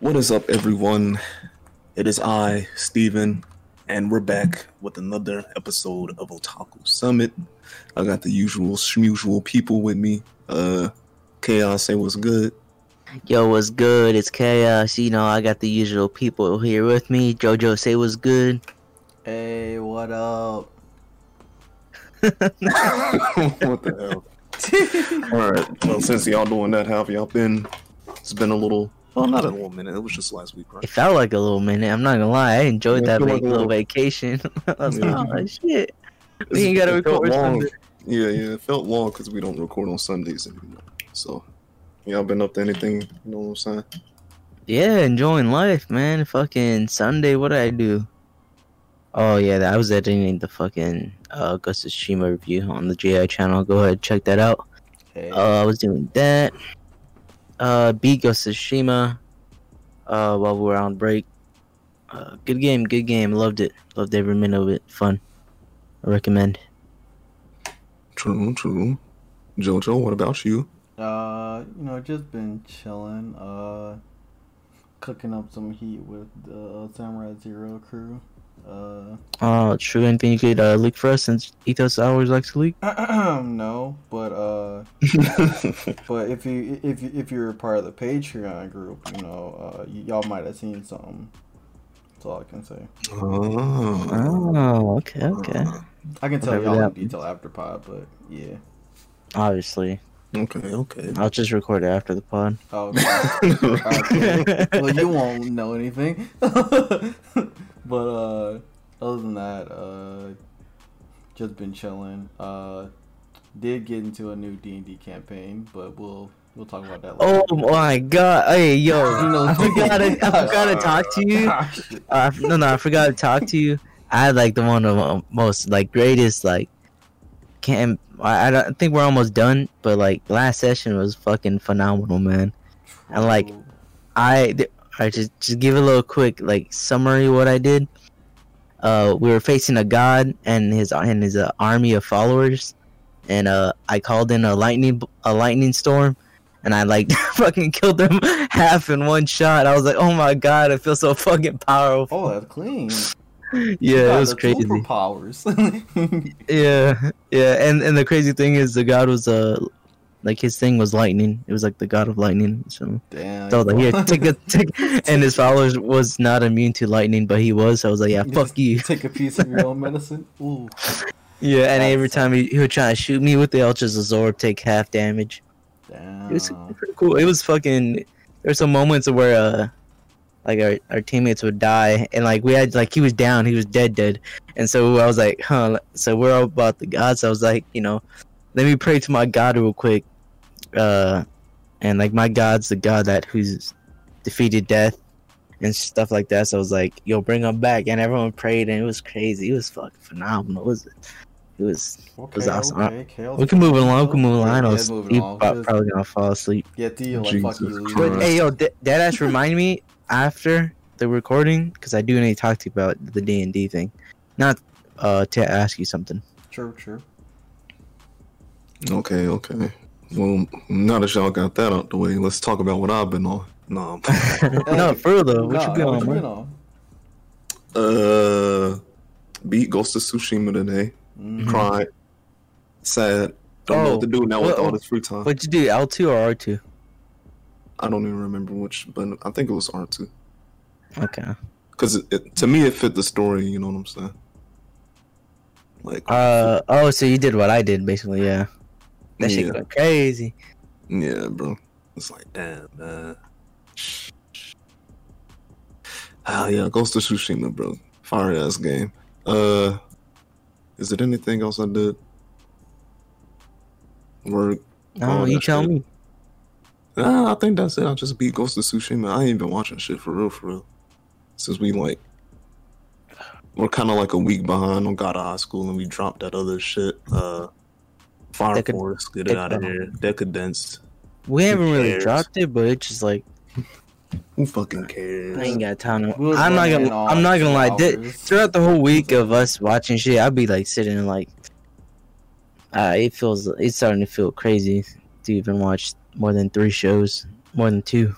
What is up, everyone? It is I, Steven, and we're back with another episode of Otaku Summit. I got the usual schmusual people with me. Uh, Chaos, say what's good. Yo, what's good? It's Chaos. You know, I got the usual people here with me. Jojo, say what's good. Hey, what up? what the hell? All right. Well, since y'all doing that, how have y'all been? It's been a little. Well, not a little minute. It was just last week, right? It felt like a little minute. I'm not gonna lie. I enjoyed Yeah, that it feel va- like little little- vacation. I was Yeah. like, oh shit. We ain't gotta record long. Sunday. Yeah, yeah. It felt long because we don't record on Sundays anymore. So, y'all been up to anything? You know what I'm saying? Yeah, enjoying life, man. Fucking Sunday. What did I do? Oh yeah, I was editing the fucking uh, Ghost of Tsushima review on the GI channel. Go ahead, check that out. Hey. Uh, I was doing that. Uh, beat Ghost of Tsushima. Uh, while we were on break. Uh, good game, good game. Loved it. Loved every minute of it. Fun. I recommend. True, true. Jojo, what about you? uh, you know, just been chilling. Uh, cooking up some heat with the Samurai Zero crew. Uh, Oh, true. Anything you could uh, leak for us since Ethos always likes to leak? no, but uh, but if you if you if you're part of the Patreon group, you know, uh, y- y'all might have seen something. That's all I can say. oh. Oh, okay, okay. I can tell Whatever y'all in that- detail after pod, but yeah. Obviously, Okay, okay. I'll just record it after the pod. Oh, okay. Okay. well, you won't know anything. but uh, other than that, uh, just been chilling. Uh, did get into a new D and D campaign, but we'll we'll talk about that. later. Oh my god! Hey, yo, You know- I forgot. To, I forgot to talk to you. Uh, no, no, I forgot to talk to you. I had like the one of the most like greatest like can't. I, I don't think we're almost done, but like last session was fucking phenomenal, man. And, like, I I just just give a little quick like summary of what I did. Uh, we were facing a god and his and his uh, army of followers, and uh, I called in a lightning a lightning storm, and I like fucking killed them half in one shot. I was like, oh my god, I feel so fucking powerful. oh, that's clean. yeah, it was crazy. Superpowers. Yeah, yeah, and and the crazy thing is the god was uh like his thing was lightning. It was like the god of lightning. So Damn. so like, here, take a take, and his followers was not immune to lightning, but he was. So I was like, yeah, You fuck you. Take a piece of your own medicine. Ooh. Yeah, and That's- every time he, he would try to shoot me with the Ultras Azor, take half damage. Damn. It was pretty cool. It was fucking. There were some moments where uh, like our our teammates would die, and like we had like he was down, he was dead, dead, and so I was like, huh. So we're all about the gods. I was like, you know, let me pray to my god real quick, uh, and like my god's the god that who's defeated death and stuff like that. So I was like, yo, bring him back, and everyone prayed, and it was crazy. It was fucking phenomenal. It was. It was. Okay, was awesome. okay, Kale's We can move it along. We can move along. I yeah, was along. probably gonna fall asleep. Get to you, like, fuck you. But hey, yo, that ass remind me after the recording because I do need to talk to you about the D and D thing, not uh to ask you something. True, true. Okay, okay. Well, now that y'all got that out the way, let's talk about what I've been on. Nah, I'm- no, for real though. What Nah, you been on, man? on? uh, beat Ghost of Tsushima today. Mhm. Cried. Sad. Don't know what to do now with Oh, all this free time. What'd you do? L two or R two? I don't even remember which, but I think it was R2. Okay. Because it, it, to me, it fit the story, you know what I'm saying? Like, Uh oh, so you did what I did basically, yeah. That shit Yeah. going crazy. Yeah, bro. It's like, damn, man. Oh yeah, Ghost of Tsushima, bro. Fire ass game. Uh, is it anything else I did? Work. No, you tell shit. me. Nah, I think that's it. I just beat Ghost of Tsushima. I ain't been watching shit for real, for real. Since we like, we're kind of like a week behind on God of High School, and we dropped that other shit. Uh, Fire Decad- Force, get it out of Decad- here. Decadence. We haven't really dropped it, but it's just like Who fucking cares? I ain't got time. To, We was I'm not running gonna. I'm not gonna lie. two Th- hours. throughout the whole week of us watching shit, I'd be like sitting and like, uh, it feels. It's starting to feel crazy to even watch more than three shows, more than two.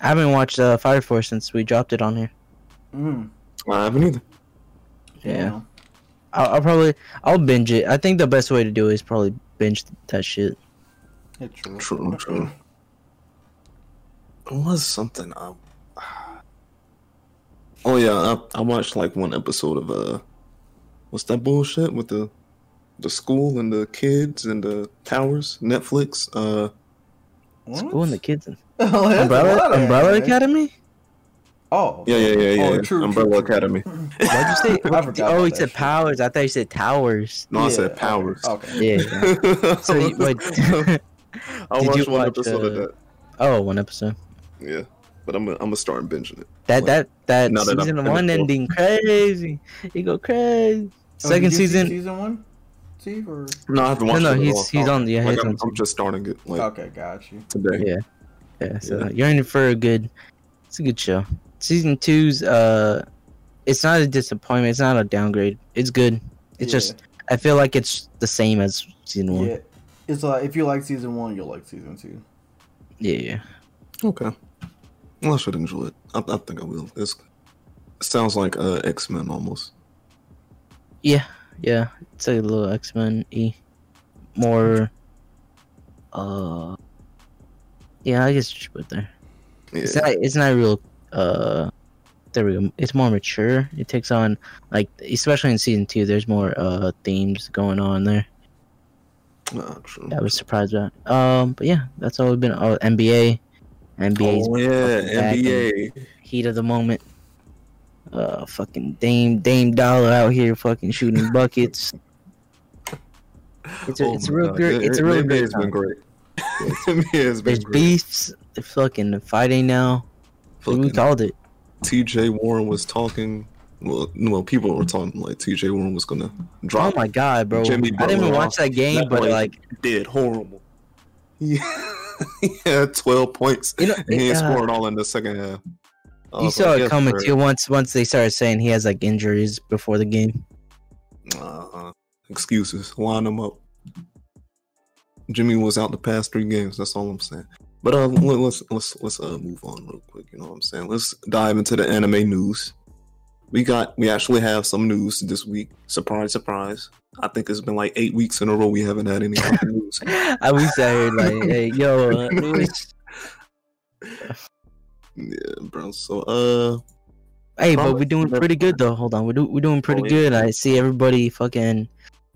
I haven't watched uh, Fire Force since we dropped it on here. Mm. I haven't either. Yeah. I'll, I'll probably I'll binge it. I think the best way to do it is probably binge that shit. It's true. True, true. It was something I. Oh yeah, I, I watched like one episode of uh, what's that bullshit with the, the school and the kids and the towers? Netflix. Uh, What? School and the kids. and- Oh, Umbrella Umbrella. Academy. Oh. yeah, yeah, yeah, yeah. Oh, yeah. true, Umbrella true, true. Academy. Why'd you say? I forgot oh, about he said powers. I thought you said towers. No, I said powers. Okay. Yeah. So you, wait. I Did watched you one watch, episode of uh, that. oh, one episode. Yeah, but I'm gonna, I'm gonna start binging it. That that that Now that season finished one with- ending crazy. You go crazy. Oh, Second did season. Season one. Steve or No, I haven't No, watched no, it. at he's all. he's on. Yeah, Like, he's I'm, on. I'm just starting it like okay, got you. today. Yeah. Yeah, so Yeah. you're in for a good. It's a good show. Season two's uh, it's not a disappointment. It's not a downgrade. It's good. It's Yeah. just I feel like it's the same as season one. yeah. It's like if you like season one, you'll like season two. Yeah, yeah. Okay. Well, I should enjoy it. I, I think I will. It's, it sounds like uh, X Men almost. Yeah, yeah. It's a little X Men e, more. Uh, yeah, I guess you should put it there. Yeah. It's not. It's not real. Uh, there we go. It's more mature. It takes on like, especially in season two. There's more uh themes going on there. Nah, true. I was surprised at. Um, but yeah, that's all we've been. Oh, NBA, NBA's Oh yeah, NBA. heat of the moment. Uh, fucking Dame Dame Dollar out here fucking shooting buckets. It's a, Oh it's a real God. great. It's a real NBA great. has been great. NBA has been There's great. beefs. They're fucking fighting now. We called it. T.J. Warren was talking. Well, well, people were talking like T.J. Warren was gonna drop. Oh my god, bro! Jimmy I didn't even watch that game, That but like, Did horrible. Yeah, he had twelve points. you know, And he ain't uh, scored all in the second half. You was saw it coming too. Once once they started saying he has like injuries before the game. Uh, excuses. Line them up. Jimmy was out the past three games. That's all I'm saying. But uh, let- let's let's let's uh move on real quick. You know what I'm saying? Let's dive into the anime news. We got we actually have some news this week. Surprise, surprise. I think it's been like eight weeks in a row we haven't had any news. I was there like, hey, yo, uh. Yeah, bro. So uh, Hey, but we're doing pretty good though. Hold on, we're do- we're doing pretty Oh, yeah. good. I see everybody fucking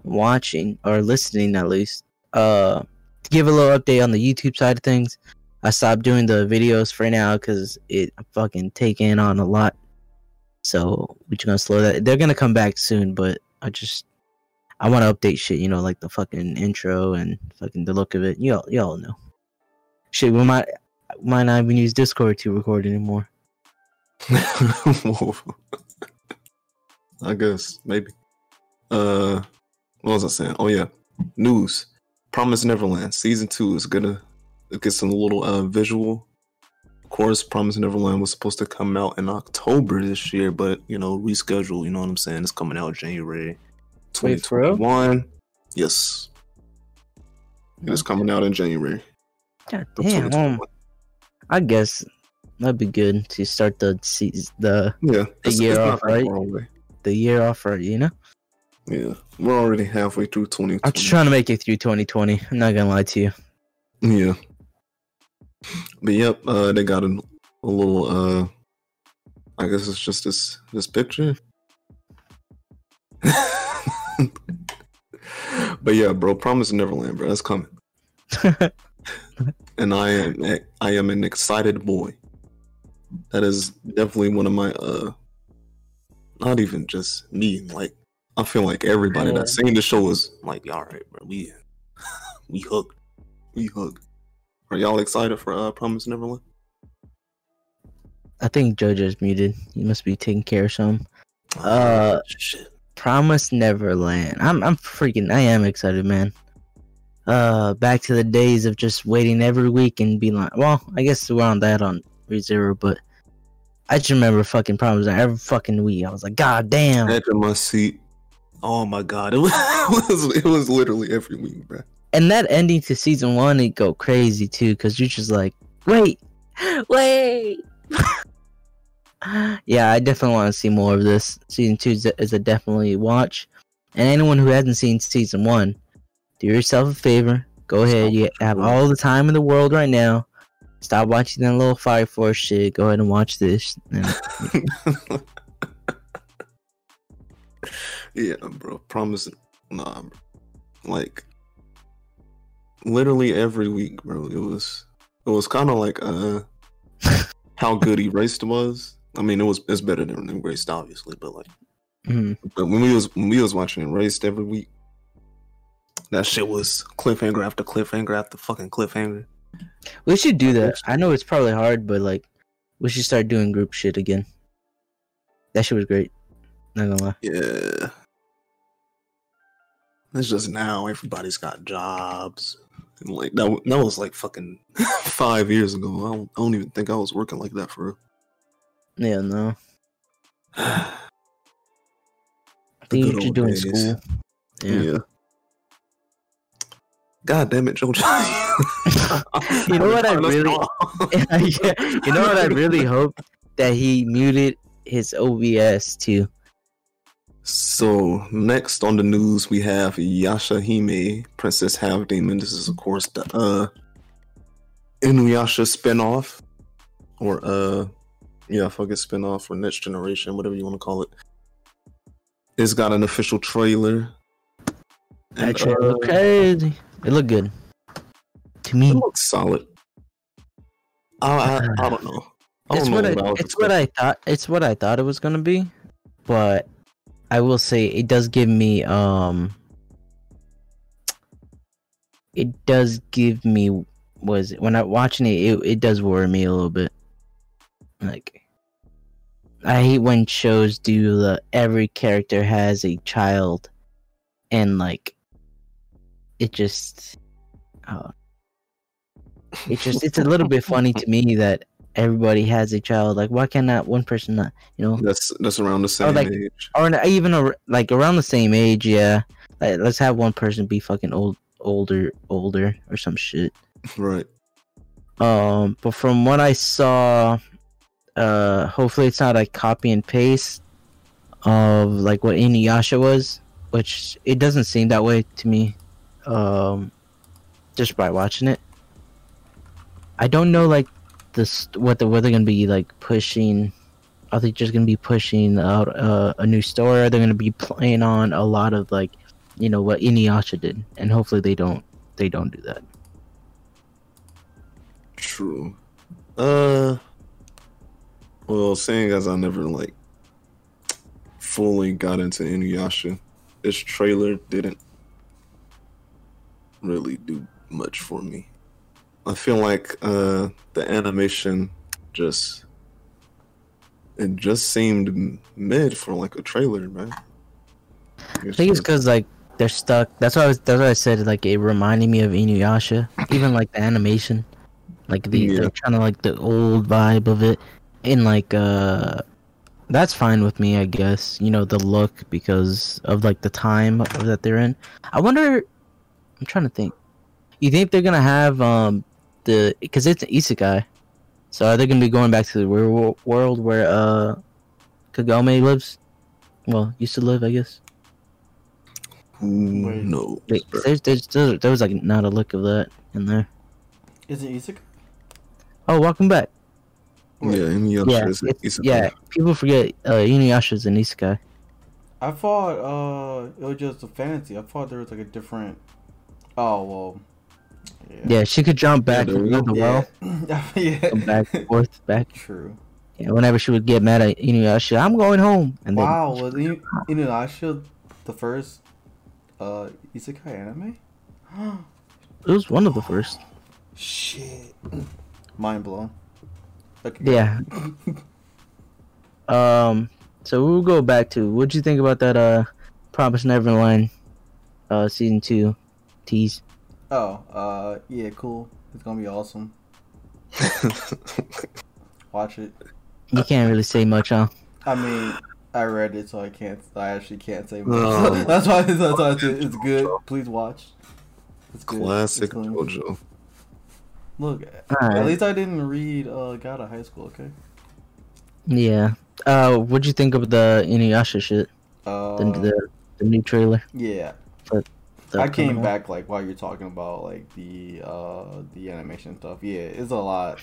watching or listening at least. Uh, to give a little update on the YouTube side of things, I stopped doing the videos for now because it fucking taking on a lot. So we're just gonna slow that. They're gonna come back soon, but I just I want to update shit. You know, like the fucking intro and fucking the look of it. Y'all y'all know. Shit, we might might not even use Discord to record anymore. I guess maybe. Uh, what was I saying? Oh yeah, news. Promise Neverland season two is gonna get some little uh visual. Of course, Promise Neverland was supposed to come out in October this year, but you know rescheduled. You know what I'm saying? It's coming out January Wait, for real? 2021. Yes, it is coming out in January. God damn. um, I guess that'd be good to start the season, the Yeah, it's, year off, right? the year off, right? You know, Yeah, we're already halfway through 2020. I'm just trying to make it through 2020. I'm not gonna lie to you. Yeah. But yep, uh they got a, a little uh I guess it's just this this picture. but yeah, bro, Promise Neverland, bro, that's coming. And I am I am an excited boy. That is definitely one of my uh not even just me, like I feel like everybody Yeah. that's seen the show is like, all right, bro, we we hooked. We hooked. Are y'all excited for uh, Promise Neverland? I think JoJo's muted. He must be taking care of some. Uh, shit. Promise Neverland. I'm I'm freaking. I am excited, man. Uh, back to the days of just waiting every week and being like, well, I guess we're on that on ReZero, but I just remember fucking Promise every fucking week. I was like, God damn. Edge of my seat. Oh my god, it was it was, it was literally every week, bro. and that ending to season one, it go crazy too, because you're just like, wait, Wait. yeah, I definitely want to see more of this. Season two is a, definitely watch. And anyone who hasn't seen season one, do yourself a favor. Go ahead. You have all the time in the world right now. Stop watching that little Fire Force shit. Go ahead and watch this. Yeah, bro. Promise. Nah, bro. Like, literally every week, bro. It was. It was kind of like uh, how good Erased was. I mean, it was. It's better than Erased, obviously, but like, Mhm. but when we was when we was watching Erased every week, that shit was cliffhanger after cliffhanger after fucking cliffhanger. we should do that. I know it's probably hard, but like, we should start doing group shit again. That shit was great. Not gonna lie. Yeah. It's just now everybody's got jobs. And like that, that was like fucking five years ago. I don't, I don't even think I was working like that for Yeah, no. real. I think just old doing days. school. Yeah. Yeah. God damn it, Joe. You know what I really- yeah, you know what? I really hope that he muted his OBS too. So next on the news we have Yasha Hime, Princess Half Demon. This is of course the uh Inuyasha spinoff. Or uh yeah, fuck it spinoff or next generation, whatever you want to call it. It's got an official trailer. That trailer uh, looked crazy. It looked good to me. it looks solid. I, I, I don't know. I don't what know I, what I it's what I thought. It's what I thought it was gonna be, but I will say it does give me um. It does give me was when I watching it, it it does worry me a little bit. Like, I hate when shows do the every character has a child, and like, it just, uh, it just it's a little bit funny to me that everybody has a child. Like, why can't not one person not? You know, That's that's around the same like- age. or even ar- like around the same age. Yeah, like, let's have one person be fucking old, older, older, or some shit. Right. Um, but from what I saw, uh, hopefully it's not a copy and paste of like what Inuyasha was, which it doesn't seem that way to me. Um, just by watching it, I don't know like this what the what they're gonna be like pushing. Are they just gonna be pushing out uh, a new story? Or are they gonna be playing on a lot of like, you know, what Inuyasha did? And hopefully they don't they don't do that. True. Uh well, seeing as I never like fully got into Inuyasha, this trailer didn't really do much for me. I feel like uh the animation just it just seemed mid for like a trailer, man. I think it's because like they're stuck. That's why I was, that's why I said like it reminded me of Inuyasha. Even like the animation, like the Yeah. they're trying to like the old vibe of it, and like uh, that's fine with me, I guess. You know the look because of like the time that they're in. I wonder. I'm trying to think. You think they're gonna have um the because it's an isekai, so are they gonna be going back to the real world where uh Kagome lives? Well, used to live, I guess. Ooh, Wait. no. Wait, there's, there's, there, there was like not a look of that in there. Is it Isekai? Oh, welcome back. Yeah, Inuyasha Yeah, is it's, is yeah. People forget uh, Inuyasha's an isekai. I thought uh it was just a fantasy. I thought there was like a different. Oh well. Yeah, she could jump back there from the well, yeah. yeah. come back and forth, back. True. Yeah, whenever she would get mad at Inuyasha, I'm going home. And then Wow, was In- Inuyasha the first uh isekai anime? it was one of the first. Shit. Mind blown. Okay. Yeah. Um. So we'll go back to what'd you think about that? Uh, Promise Neverland, uh, season two, tease. Oh, uh, yeah, cool. It's gonna be awesome. Watch it. You can't really say much, huh? I mean, I read it, so I can't. I actually can't say much. Oh. that's why. That's why I said it's good. Please watch. It's good. Classic It's. JoJo. Look, Alright. at least I didn't read uh, God of High School. Okay. Yeah. Uh, what'd you think of the Inuyasha shit? Uh, The the, the new trailer. yeah, The I came back like while you're talking about like the uh the animation stuff. Yeah, it's a lot.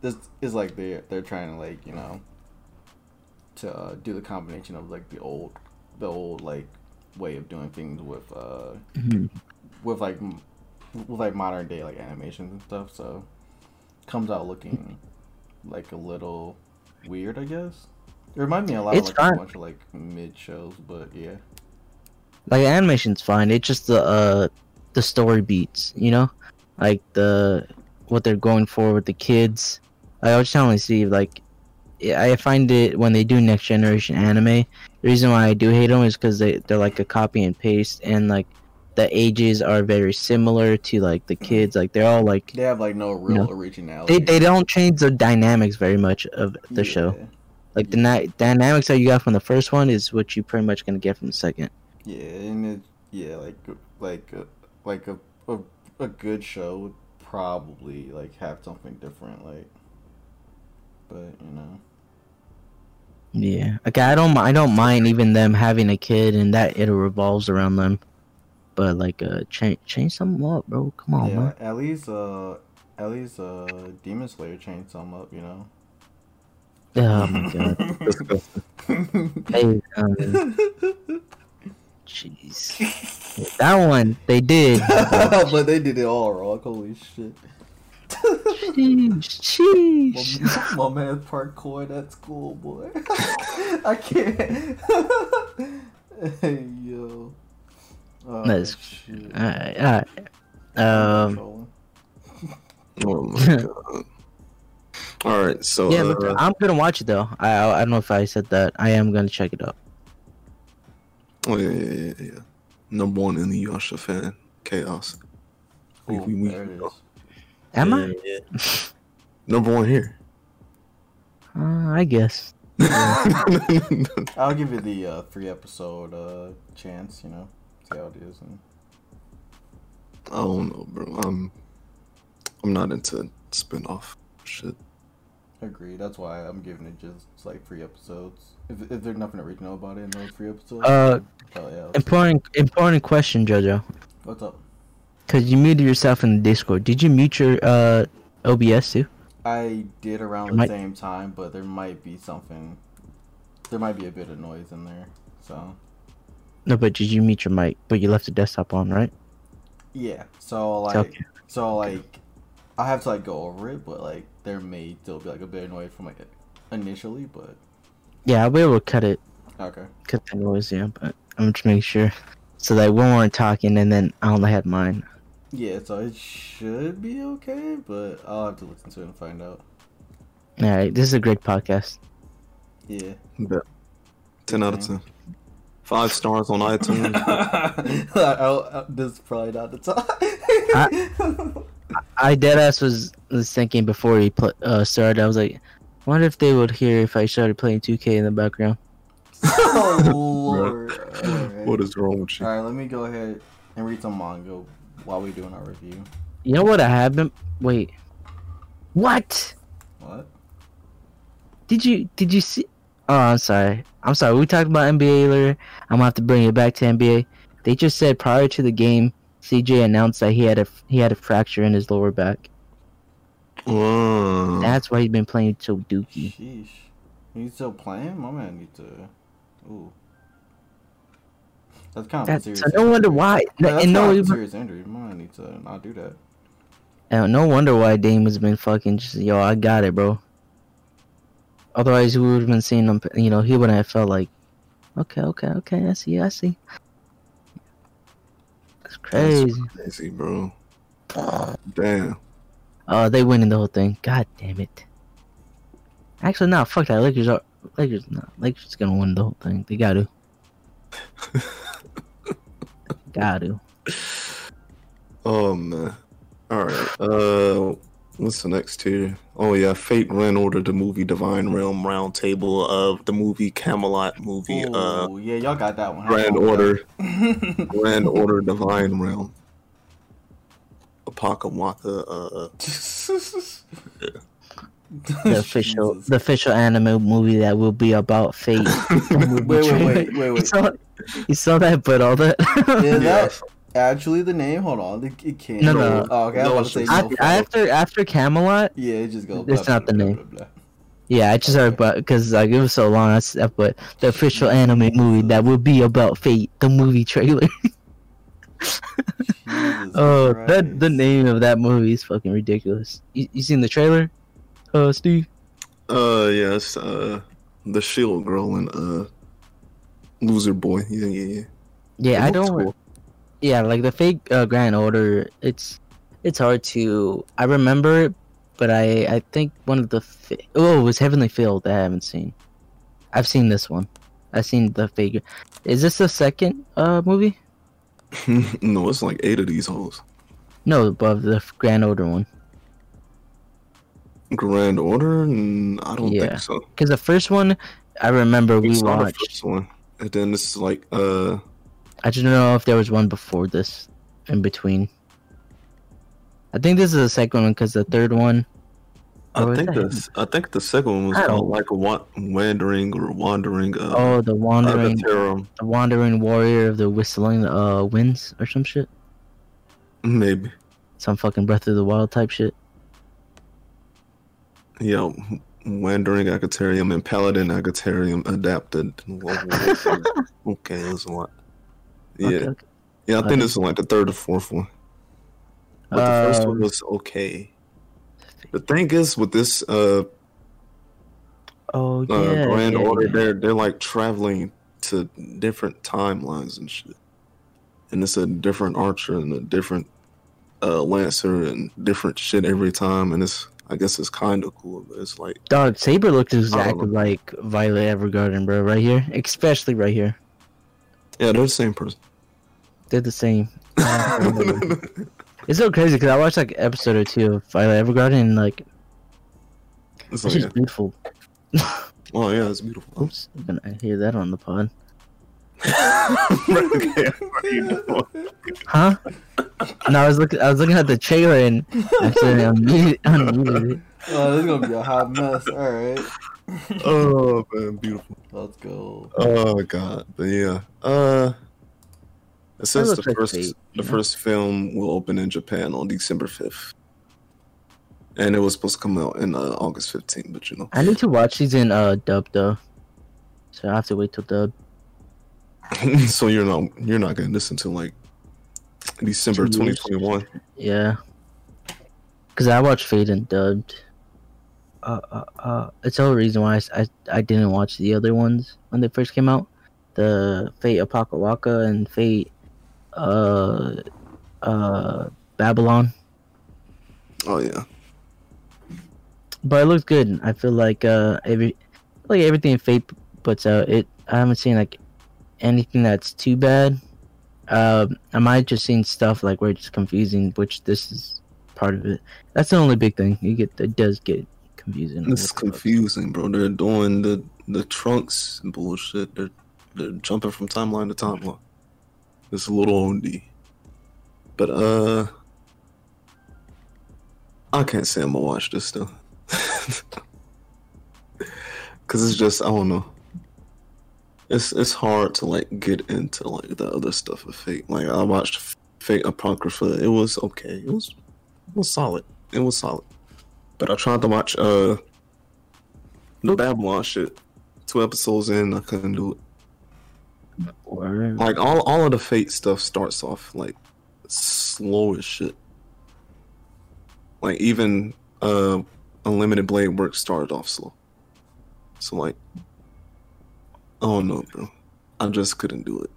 This is like they're they're trying to like you know to uh, do the combination of like the old the old like way of doing things with uh Mhm. with like m- with like modern day like animations and stuff. So comes out looking like a little weird, I guess. It reminds me a lot It's of like a bunch of like mid shows, but yeah. Like animation's fine. It's just the uh the story beats, you know, like the what they're going for with the kids. I was telling Steve like I find it when they do next generation anime. The reason why I do hate them is because they they're like a copy and paste, and like the ages are very similar to like the kids. Like they're all like They have like no real know, originality. they they don't change the dynamics very much of the show. Yeah. Like the ni- dynamics that you got from the first one is what you pretty much gonna get from the second. Yeah, and it yeah, like like uh, like a, a a good show would probably like have something different, like. But you know, Yeah. Okay, I don't I don't mind even them having a kid and that it revolves around them. But like uh change change something up, bro. Come on, yeah, man. at least uh, at least uh, Demon Slayer changed something up, you know. Oh my god. Hey, um, jeez. That one they did. but they did it all wrong. Holy shit. Sheesh, sheesh. my, my man's parkour at school, boy. I can't. hey yo. Oh, That's- shit. Alright, alright. Um Oh my god. All right, so yeah, uh, look, I'm gonna watch it though. I I I don't know if I said that. I am gonna check it out. Oh yeah, yeah, yeah, yeah. Number one Inuyasha fan, chaos. We- Ooh, we- we- there it is. Am Yeah, yeah. Number one here. I? Uh, I guess. I'll give you the uh, three episode uh, chance, you know, see how it is. And... I don't know, bro. I'm I'm not into spin-off shit. Agree. That's why I'm giving it just like three episodes. If, if there's nothing original about it in those three episodes, Uh, oh yeah. important important question, Jojo. What's up? Cause you muted yourself in the Discord. Did you mute your uh OBS too? I did around the Might- same time, but there might be something. There might be a bit of noise in there. So No, but did you mute your mic? But you left the desktop on, right? yeah. So like, Okay. so like, I have to like go over it, but like there may still be like a bit of noise from like initially, but Yeah, I'll be able to cut it, okay. cut the noise. Yeah, but I'm just making sure so that when we're talking and then I only had mine. Yeah, so it should be okay, but I'll have to look into it and find out. All right, this is a great podcast. Yeah. But Ten out of ten. Five stars on iTunes. I, I, this is probably not the time. I deadass was was thinking before he pl- uh, started. I was like, wonder if they would hear if I started playing 2K in the background. oh lord. Alright. What is wrong with you? Alright, let me go ahead and read some manga while we're doing our review. You know what I have been? Wait, what? What? Did you did you see? Oh, I'm sorry. I'm sorry. We talked about NBA earlier. I'm gonna have to bring it back to NBA. They just said prior to the game, CJ announced that he had a he had a fracture in his lower back. That's why he's been playing so dookie. Sheesh. You still playing? My man need to. Ooh. That's kind of a That's, serious. so no wonder injury. why. Yeah, that's and no, kind of a serious injury. My man need to not do that. uh, no wonder why Dame has been fucking just yo. I got it, bro. Otherwise, we would have been seeing him. You know, he wouldn't have felt like, okay, okay, okay. I see, I see. That's crazy. That's crazy, bro. Damn. Oh, they winning the whole thing. God damn it. Actually, no, fuck that. Lakers are Lakers. No, Lakers gonna win the whole thing. They got to. got to. Oh man. All right. Uh, what's the next tier? Oh yeah, Fate Grand Order the movie Divine Realm roundtable of the movie Camelot movie. Uh, Ooh, yeah, y'all got that one. Grand Oh, Order, yeah. Grand Order Divine Realm. Apakawaka. Uh, The official, Jesus. the official anime movie that will be about fate. Wait, wait, wait, wait, You wait. saw, you saw that, but all that. Is Yeah. that actually the name? Hold on, it, it can't. No, no. Oh, okay. I No, was about to say no. after, fuck. after after Camelot, Yeah, it just goes. It's blah, not the blah, name. blah, blah, yeah, I just heard about because like it was so long. That's that, but the official anime movie that will be about fate. The movie trailer. blah. Jesus oh, that the name of that movie is fucking ridiculous. You, you seen the trailer? Uh, Steve. uh, yes. Uh, the Shield Girl and uh, Loser Boy. Yeah, yeah, yeah. Yeah, It I don't. cool. Yeah, like the fake uh, Grand Order. It's it's hard to. I remember it, but I I think one of the fa- oh it was Heavenly Field that I haven't seen. I've seen this one. I've seen the fake. Is this the second uh movie? no, it's like eight of these holes. No, above the Grand Order one. Grand Order? I don't Yeah. think so. Because the first one, I remember we It's not the first one. And then this is like uh I just don't know if there was one before this, in between. I think this is the second one because the third one. I think that- the I think the second one was I called like a wa- wandering or wandering uh Oh, the wandering, Agateram. the wandering warrior of the whistling uh winds or some shit. maybe. Some fucking Breath of the Wild type shit. Yeah, wandering Agateram and Paladin Agateram adapted. okay, that's a lot. Yeah, Okay, okay. yeah. I I think think- this is like the third or fourth one. But the first one Um, was okay. The thing is with this uh, Oh uh yeah. Grand yeah, Order, yeah. they're they're like traveling to different timelines and shit. And it's a different archer and a different uh lancer and different shit every time and it's I guess it's kind of cool, but it's like Dog Saber looks exactly like Violet Evergarden, bro. Right here, especially right here. yeah, they're the same person. They're the same. It's so crazy because I watched like an episode or two of Violet Evergarden and like It's it's like, just beautiful. oh yeah, it's beautiful. Oops, I'm gonna hear that on the pod. Okay, what are you doing? Huh? no, I was looking. I was looking at the trailer and actually unmuted, unmuted it. Oh, this is gonna be a hot mess. All right, oh man, beautiful. let's go. Oh god, but yeah. Uh, it says looks the like first fate, the yeah. first film will open in Japan on December fifth, and it was supposed to come out in uh, August fifteenth. But you know, I need to watch these in uh dub though, so I have to wait till dub. so you're not you're not getting this until like December Two twenty years. twenty one. Yeah, because I watched Fate and dubbed. Uh, uh, uh, it's the whole reason why I, I, I didn't watch the other ones when they first came out. The Fate Apocrypha and Fate, uh, uh, Babylon. Oh yeah, But it looks good. I feel like uh every like everything Fate puts out, it I haven't seen like anything that's too bad. Um, I might just seen stuff like where it's confusing, which this is part of it. That's the only big thing. You get it does get confusing. this is confusing, bro. They're doing the the trunks bullshit. They're they're jumping from timeline to timeline. It's a little OD. But uh I can't say I'm gonna watch this though. Cause it's just I don't know. It's it's hard to like get into like the other stuff of Fate. Like I watched Fate Apocrypha. It was okay. It was it was solid. It was solid. But I tried to watch uh the Babylon shit. Two episodes in, I couldn't do it. Or, Like all all of the Fate stuff starts off like slow as shit. Like even uh Unlimited Blade Work started off slow. So like I don't know, bro. I just couldn't do it.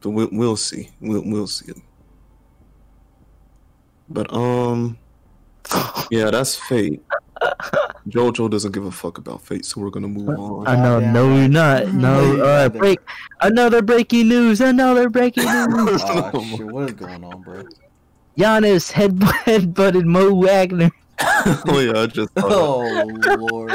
But we'll, we'll see. We'll we'll see. But um yeah, that's Fate. Jojo doesn't give a fuck about Fate, so we're gonna move on. I know, Goddamn no, right. you're not. No, No, uh, break. Another breaking news. Another breaking news. Oh shit, what is going on, bro? Giannis head headbutted Mo Wagner. oh yeah, I just Oh lord.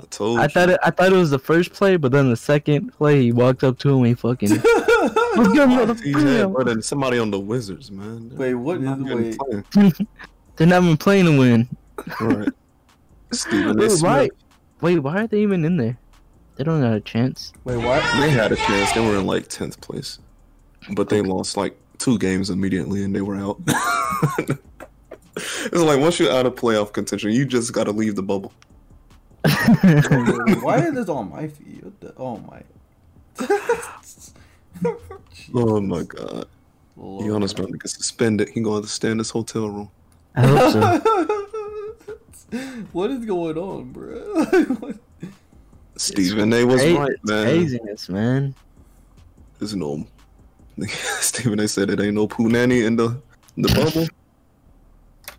I told I you. thought it, I thought it was the first play, but then the second play he walked up to him and he fucking Let's go, Yeah, motherfucker. but then somebody on the Wizards, man. Wait, what They're is not even wait? They're not even playing to win. Right. Stephen Wait, why? Wait, why are they even in there? They don't have a chance. Wait, what? they had a chance. They were in like tenth place, but they lost like two games immediately, and they were out. it's like once you're out of playoff contention, you just got to leave the bubble. Why is this on my feed? What the, oh my. Oh my god, Lord. Giannis about to get suspended. He gonna have to stay in this hotel room. I hope so. what is going on, bro? Stephen A. was Cra- right, it's man. Craziness, man. There's no. Stephen A. said it ain't no poo nanny in the the bubble.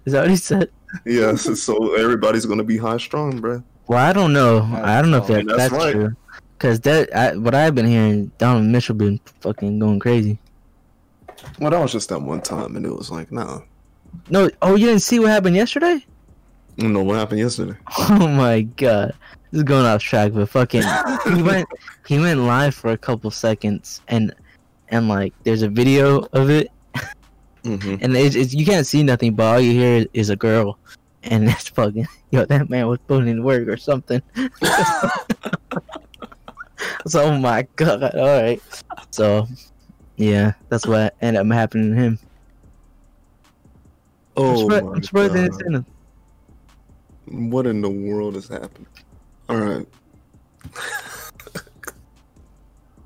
Is that what he said? Yes, so everybody's gonna be high strong, bro. Well, I don't know. I don't know if that, that's that's, right. true. Cause that, I, what I've been hearing, Donovan Mitchell been fucking going crazy. Well, that was just that one time, and it was like, nah. No, oh, you didn't see what happened yesterday? I don't know what happened yesterday. Oh my god, this is going off track, but fucking, he went, he went live for a couple seconds, and, and like, there's a video of it, Mm-hmm. and it's, it's you can't see nothing, but all you hear is a girl, and that's fucking, yo, that man was putting in work or something. so, oh my god, all right, so, yeah, that's what ended up happening to him. I'm Oh, surprised, my I'm surprised they didn't say nothing. What in the world is happening? All right.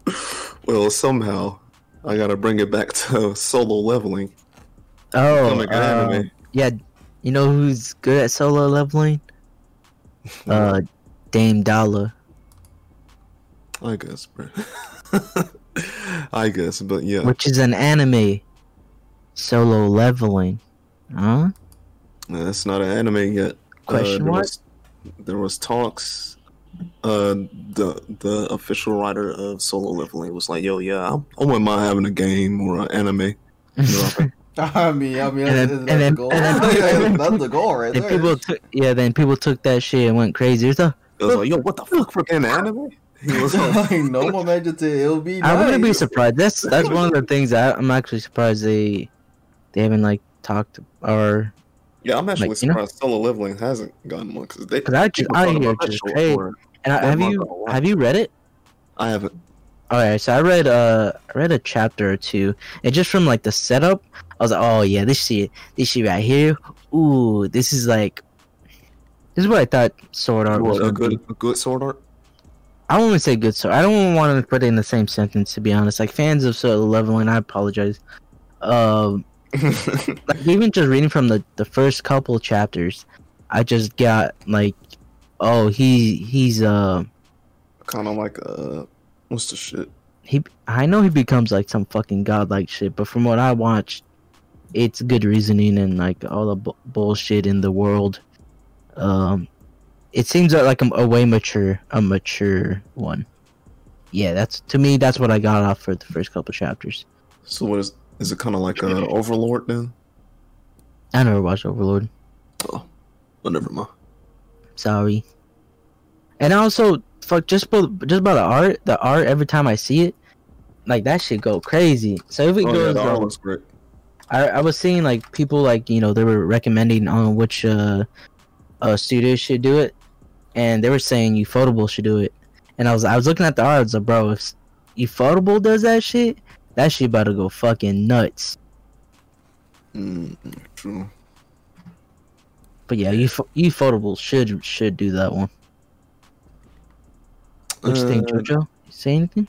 well, somehow I gotta bring it back to solo leveling. Oh, uh, anime. yeah, you know who's good at solo leveling? Uh, Dame Dollar. I guess, bro. I guess, but yeah. which is an anime solo leveling. Huh? That's not an anime yet. Question there mark? Was, there was talks. Uh, the the official writer of Solo Leveling was like, "Yo, yeah, I, I wouldn't mind having a game or an anime." dropping." I mean, I mean, And then- that's, and then- the goal. and then- that's the goal right And there. people took yeah, then people took that shit and went crazy. It's a, I was like, "Yo, what the fuck for an anime?" He was like, I know my man just it'll be. I wouldn't be surprised. That's that's one of the things that I'm actually surprised they they haven't like talked or "Yeah, I'm actually Like, you know? surprised Solo Leveling hasn't gotten one because they." because I just I hear just crazy. And I, have you have you read it? I haven't. Alright, so I read uh I read a chapter or two, and just from like the setup, I was like, oh yeah, this shit, this shit right here, ooh, this is like, this is what I thought Sword Art was a good, a good sword art. I don't want to say good sword. I don't want to put it in the same sentence. To be honest, like fans of Solo Leveling, I apologize. Um, like even just reading from the the first couple chapters, I just got like, oh he he's uh kind of like uh, what's the shit? he I know he becomes like some fucking godlike shit, but from what I watched, it's good reasoning and like all the bu- bullshit in the world. Um, it seems like a, a way mature, a mature one. Yeah, that's to me. That's what I got off for the first couple chapters. So what is? Is it kind of like uh, Overlord then? I never watched Overlord. Oh, well, never mind. Sorry. And also, fuck, just about just about the art. The art every time I see it, like that shit go crazy. So if it Oh yeah, goes, art um, looks great. I, I was seeing like people like you know they were recommending on which uh uh studio should do it, and they were saying Ufotable should do it, and I was I was looking at the art, I was like, bro, if Ufotable does that shit, that shit about to go fucking nuts. Mm, true. But yeah, Uf- Ufotable should should do that one. What you think, Uh, Jojo? You say anything?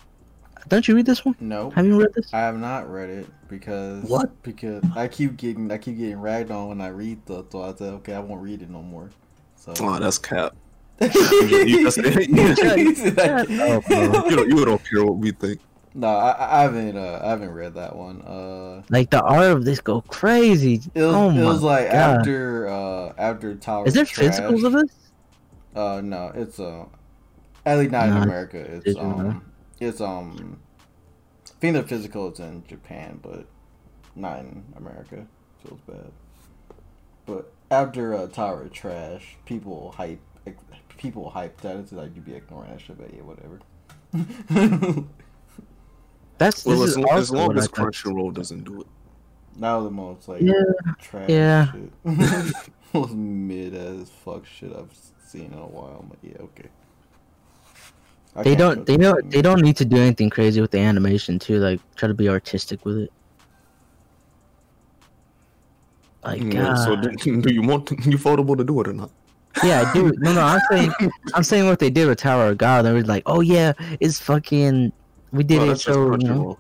Don't you read this one? No, Have you read this? I have not read it because What? Because I keep getting I keep getting ragged on when I read the so I said okay I won't read it no more. So Oh, that's cap. you just- you Shut up, bro. You don't, you don't care what we think. No, I, I haven't uh, I haven't read that one. Uh, Like the art of this go crazy. it was, oh it was like God. after uh after Tower. Is there Trash, physicals of this? Uh, no, it's uh, at least not in America. It's digital, huh? um, it's um, I think the physical is in Japan, but not in America. Feels bad. But after uh, Tower of Trash, people hype, people hype that it's like you be ignoring that shit, but yeah, whatever. That's Well, this as, is long, as also long what as Crunchyroll doesn't do it. Now the most like Yeah, trash yeah. shit. most mid as fuck shit I've seen in a while. I'm like, yeah, okay. I They don't. They this don't. They don't need to do anything crazy with the animation too. Like try to be artistic with it. Like Yeah, so do, do you want you affordable to do it or not? Yeah, I do. No, no, I'm saying, I'm saying what they did with Tower of God. They were like, oh yeah, it's fucking. We did Well, it so you know.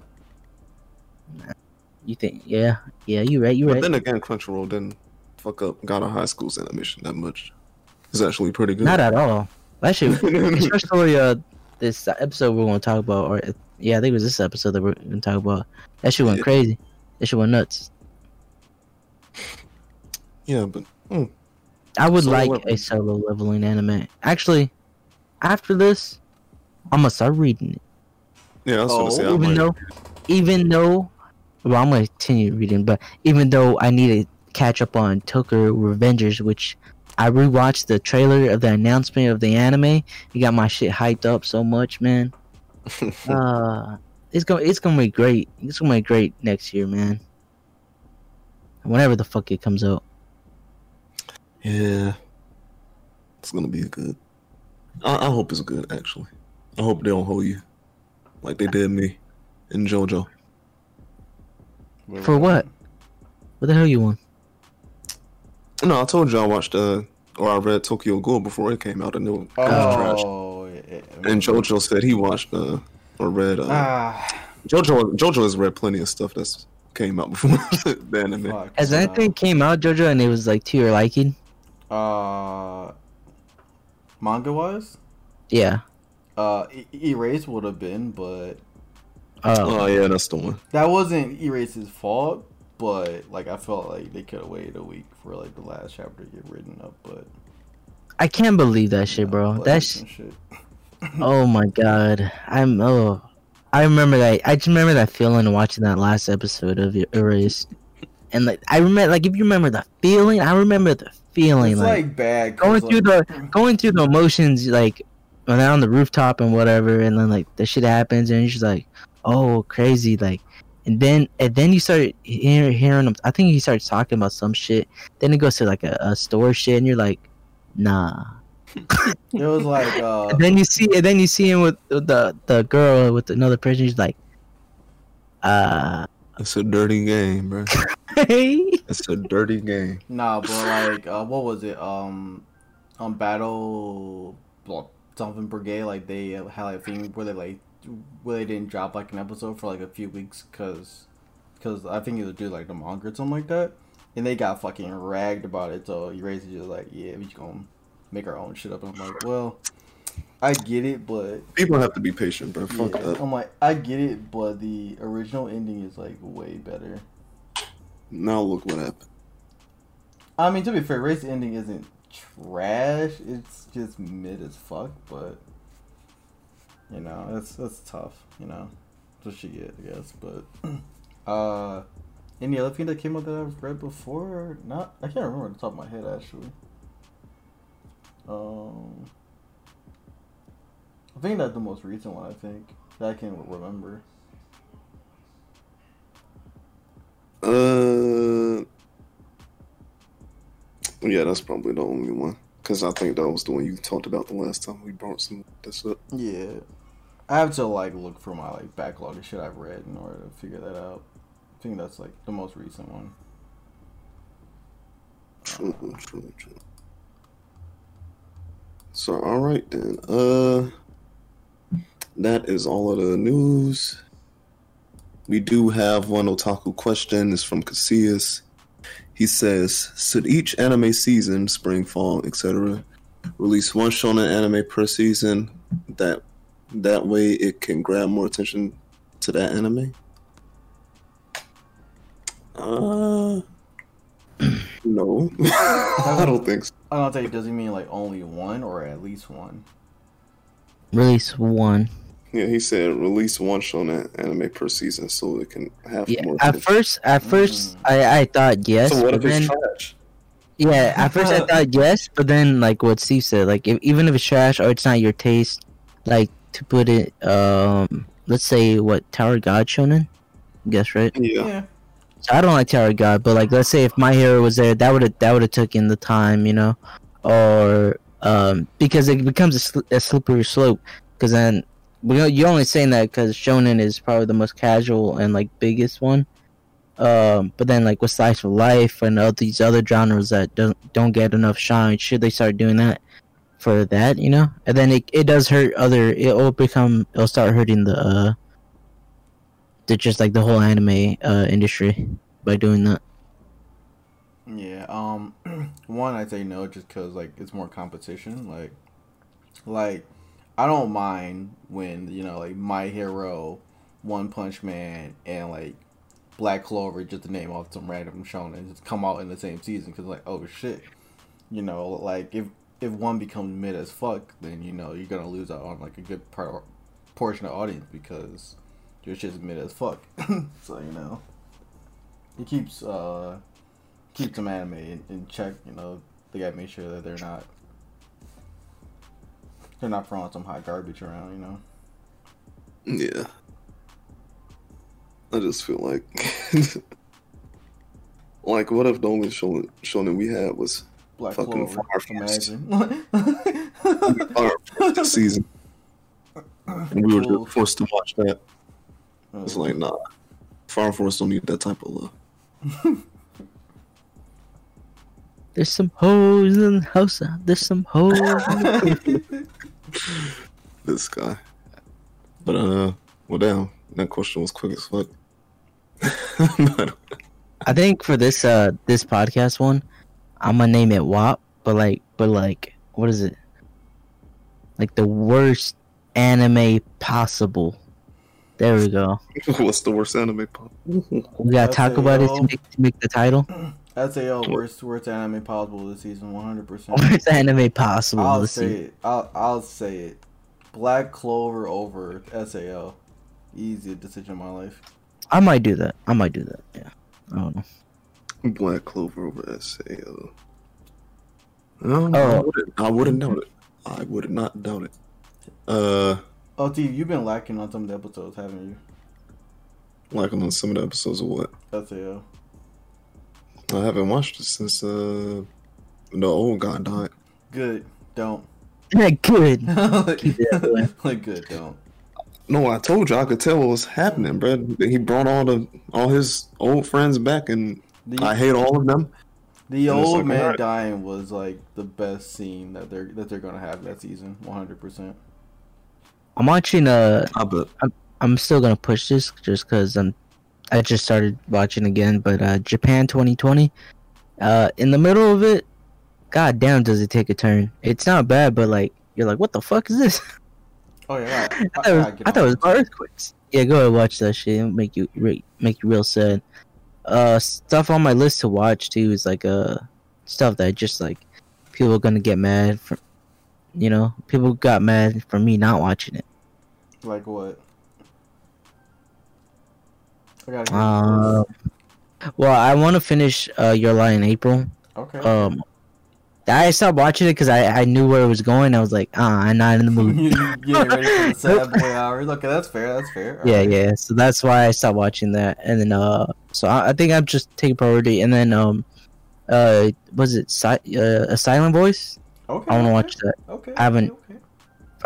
You think? Yeah, yeah, you right. You But right. But then again, Crunchyroll didn't fuck up God of High School's animation that much. It's actually pretty good. Not at all. That shit, especially uh, this episode we're gonna talk about, or yeah, I think it was this episode that we're gonna talk about. That shit went Yeah. crazy. That shit went nuts. yeah, but mm, I would like leveling. a solo leveling anime. Actually, after this, I'm gonna start reading it. Yeah, I was Oh, say even though, even though, well, I'm gonna continue reading, but even though I need to catch up on Tokyo Revengers, which I rewatched the trailer of the announcement of the anime. It got my shit hyped up so much, man. uh, it's gonna it's gonna be great. It's gonna be great next year, man. Whenever the fuck it comes out. yeah, it's gonna be good. I, I hope it's good. Actually, I hope they don't hold you like they did me in JoJo. For what? What the hell you want? No, I told you I watched uh or I read Tokyo Ghoul before it came out, and it was, it was trash. Oh, yeah, yeah. And JoJo said he watched uh or read uh Ah, JoJo. JoJo has read plenty of stuff that's came out before the anime. fuck. Has no. anything came out, Jojo, and it was like to your liking? Uh, manga wise, Yeah. Uh, Erase would have been, but Oh. Oh yeah, that's the one. that wasn't Erase's fault. But like, I felt like they could have waited a week for like the last chapter to get written up. But I can't believe that shit, bro. That's shit. oh my god. I'm oh. I remember that. I just remember that feeling watching that last episode of Erased, and like I remember, like if you remember the feeling, I remember the feeling, It's like, like, bad. 'cause, going through like, the going through the emotions, like when they're on the rooftop and whatever, and then like the shit happens, and you're like, oh, crazy, like. And then, and then you start hearing, hearing him. I think he starts talking about some shit. Then it goes to like a, a store shit, and you're like, nah. It was like uh, And then you see, and then you see him with the the girl with another person. He's like, uh, It's a dirty game, bro. hey, It's a dirty game. Nah, but like, uh, what was it? Um, on Battle well, something Brigade, like they had like a thing where they like where they didn't drop like an episode for like a few weeks because because I think it was due like the manga or something like that, and they got fucking ragged about it. So Erase is just like, yeah, we just gonna make our own shit up. And I'm like, well, I get it, but People have to be patient, bro. Fuck yeah. that. I'm like, I get it, but the original ending is like way better. Now look what happened. I mean, to be fair, race ending isn't trash. It's just mid as fuck, but you know, that's that's tough. You know, that's what get, I guess. But uh, any other thing that came out that I've read before or not? I can't remember the top of my head actually. Um, I think that's the most recent one. I think that I can remember. Uh, yeah, that's probably the only one. Cause I think that was the one you talked about the last time we brought some this up. Yeah, I have to like look for my like backlog of shit I've read in order to figure that out. I think that's like the most recent one. True, true, true. So, all right then. Uh, that is all of the news. We do have one otaku question. It's from Casillas. He says, "Should each anime season, spring, fall, etc., release one shonen anime per season? That that way it can grab more attention to that anime." Uh, no, I don't think so. I don't think does he mean like only one or at least one? release one. Yeah, he said release one shonen anime per season so it can have Yeah. more. At attention. first, at first, I I thought yes, so what but if it's then trash? yeah, at first I thought yes, but then like what Steve said, like if, even if it's trash or it's not your taste, like to put it um let's say what Tower God shonen, guess right. Yeah. Yeah. So I don't like Tower God, but like let's say if My Hero was there, that would have that would have taken the time, you know, or um because it becomes a, sl- a slippery slope. Because then you're only saying that because shonen is probably the most casual and like biggest one. Um, but then like with slice of life and all these other genres that don't don't get enough shine, should they start doing that for that, you know? And then it it does hurt other. It will become it'll start hurting the uh, the just like the whole anime uh industry by doing that. Yeah. Um, one I'd say no, just cause like it's more competition. Like, like I don't mind when you know like My Hero, One Punch Man, and like Black Clover, just to name off some random shonen, just come out in the same season. Cause like oh shit, you know like if if one becomes mid as fuck, then you know you're gonna lose out on like a good part portion of audience because your shit's mid as fuck. so you know, it keeps uh keeps some anime in, in check. You know, they gotta make sure that they're not they're not throwing some hot garbage around. You know. Yeah. I just feel like, like, what if the only show shonen we had was Black Fucking Clover. Fire Force. Fire Force this season, and we were just forced to watch that. It's like, nah, Fire Force don't need that type of love. There's some hoes in the house. uh, There's some hoes. the- This guy. But uh, well, damn, that question was quick as fuck. I think for this uh this podcast one, I'm gonna name it WAP, but like but like what is it? Like the worst anime possible. There we go. what's the worst anime pop? We gotta talk about it to make to make the title. I'd say oh worst worst anime possible this season, one hundred percent. Worst anime possible. I'll Let's say see. it. I'll I'll say it. Black Clover over Sao. Easy decision in my life. I might do that. I might do that. Yeah. I don't know. Black Clover over SAO. No, I, Oh. wouldn't, I wouldn't doubt it. I would not doubt it. Uh, Oh, T, you've been lacking on some of the episodes, haven't like on some of the episodes of what? you? Sao. I haven't watched it since uh the old guy died. Good. Don't. Yeah, good. like, Keep it like, good. Don't. No, I told you I could tell what was happening, bro. He brought all the all his old friends back, and The, I hate all of them. the and old like, man alright. dying was like the best scene that they're that they're gonna have that season. One hundred percent. I'm watching uh I bet. I'm still gonna push this just because I'm. I just started watching again, but uh, Japan 2020. Uh, in the middle of it, god damn, does it take a turn? It's not bad, but like you're like, what the fuck is this? Oh yeah. I, I thought it was, I thought it was earthquakes. Yeah, go ahead watch that shit. It'll make you re- make you real sad. Uh, stuff on my list to watch too is like uh stuff that just like people are gonna get mad for. You know, people got mad for me not watching it. Like what? I gotta hear Uh, well, I want to finish uh, Your Lie in April. okay. Um, I stopped watching it because I, I knew where it was going. I was like, ah, I'm not in the mood. getting ready for the sad boy that's fair. That's fair. yeah, Alright. yeah. So that's why I stopped watching that. And then, uh, so I, I think I'm just taking priority. And then, um, uh, was it si- uh, a silent voice? Okay. I want to okay, watch that. Okay. I haven't- Okay.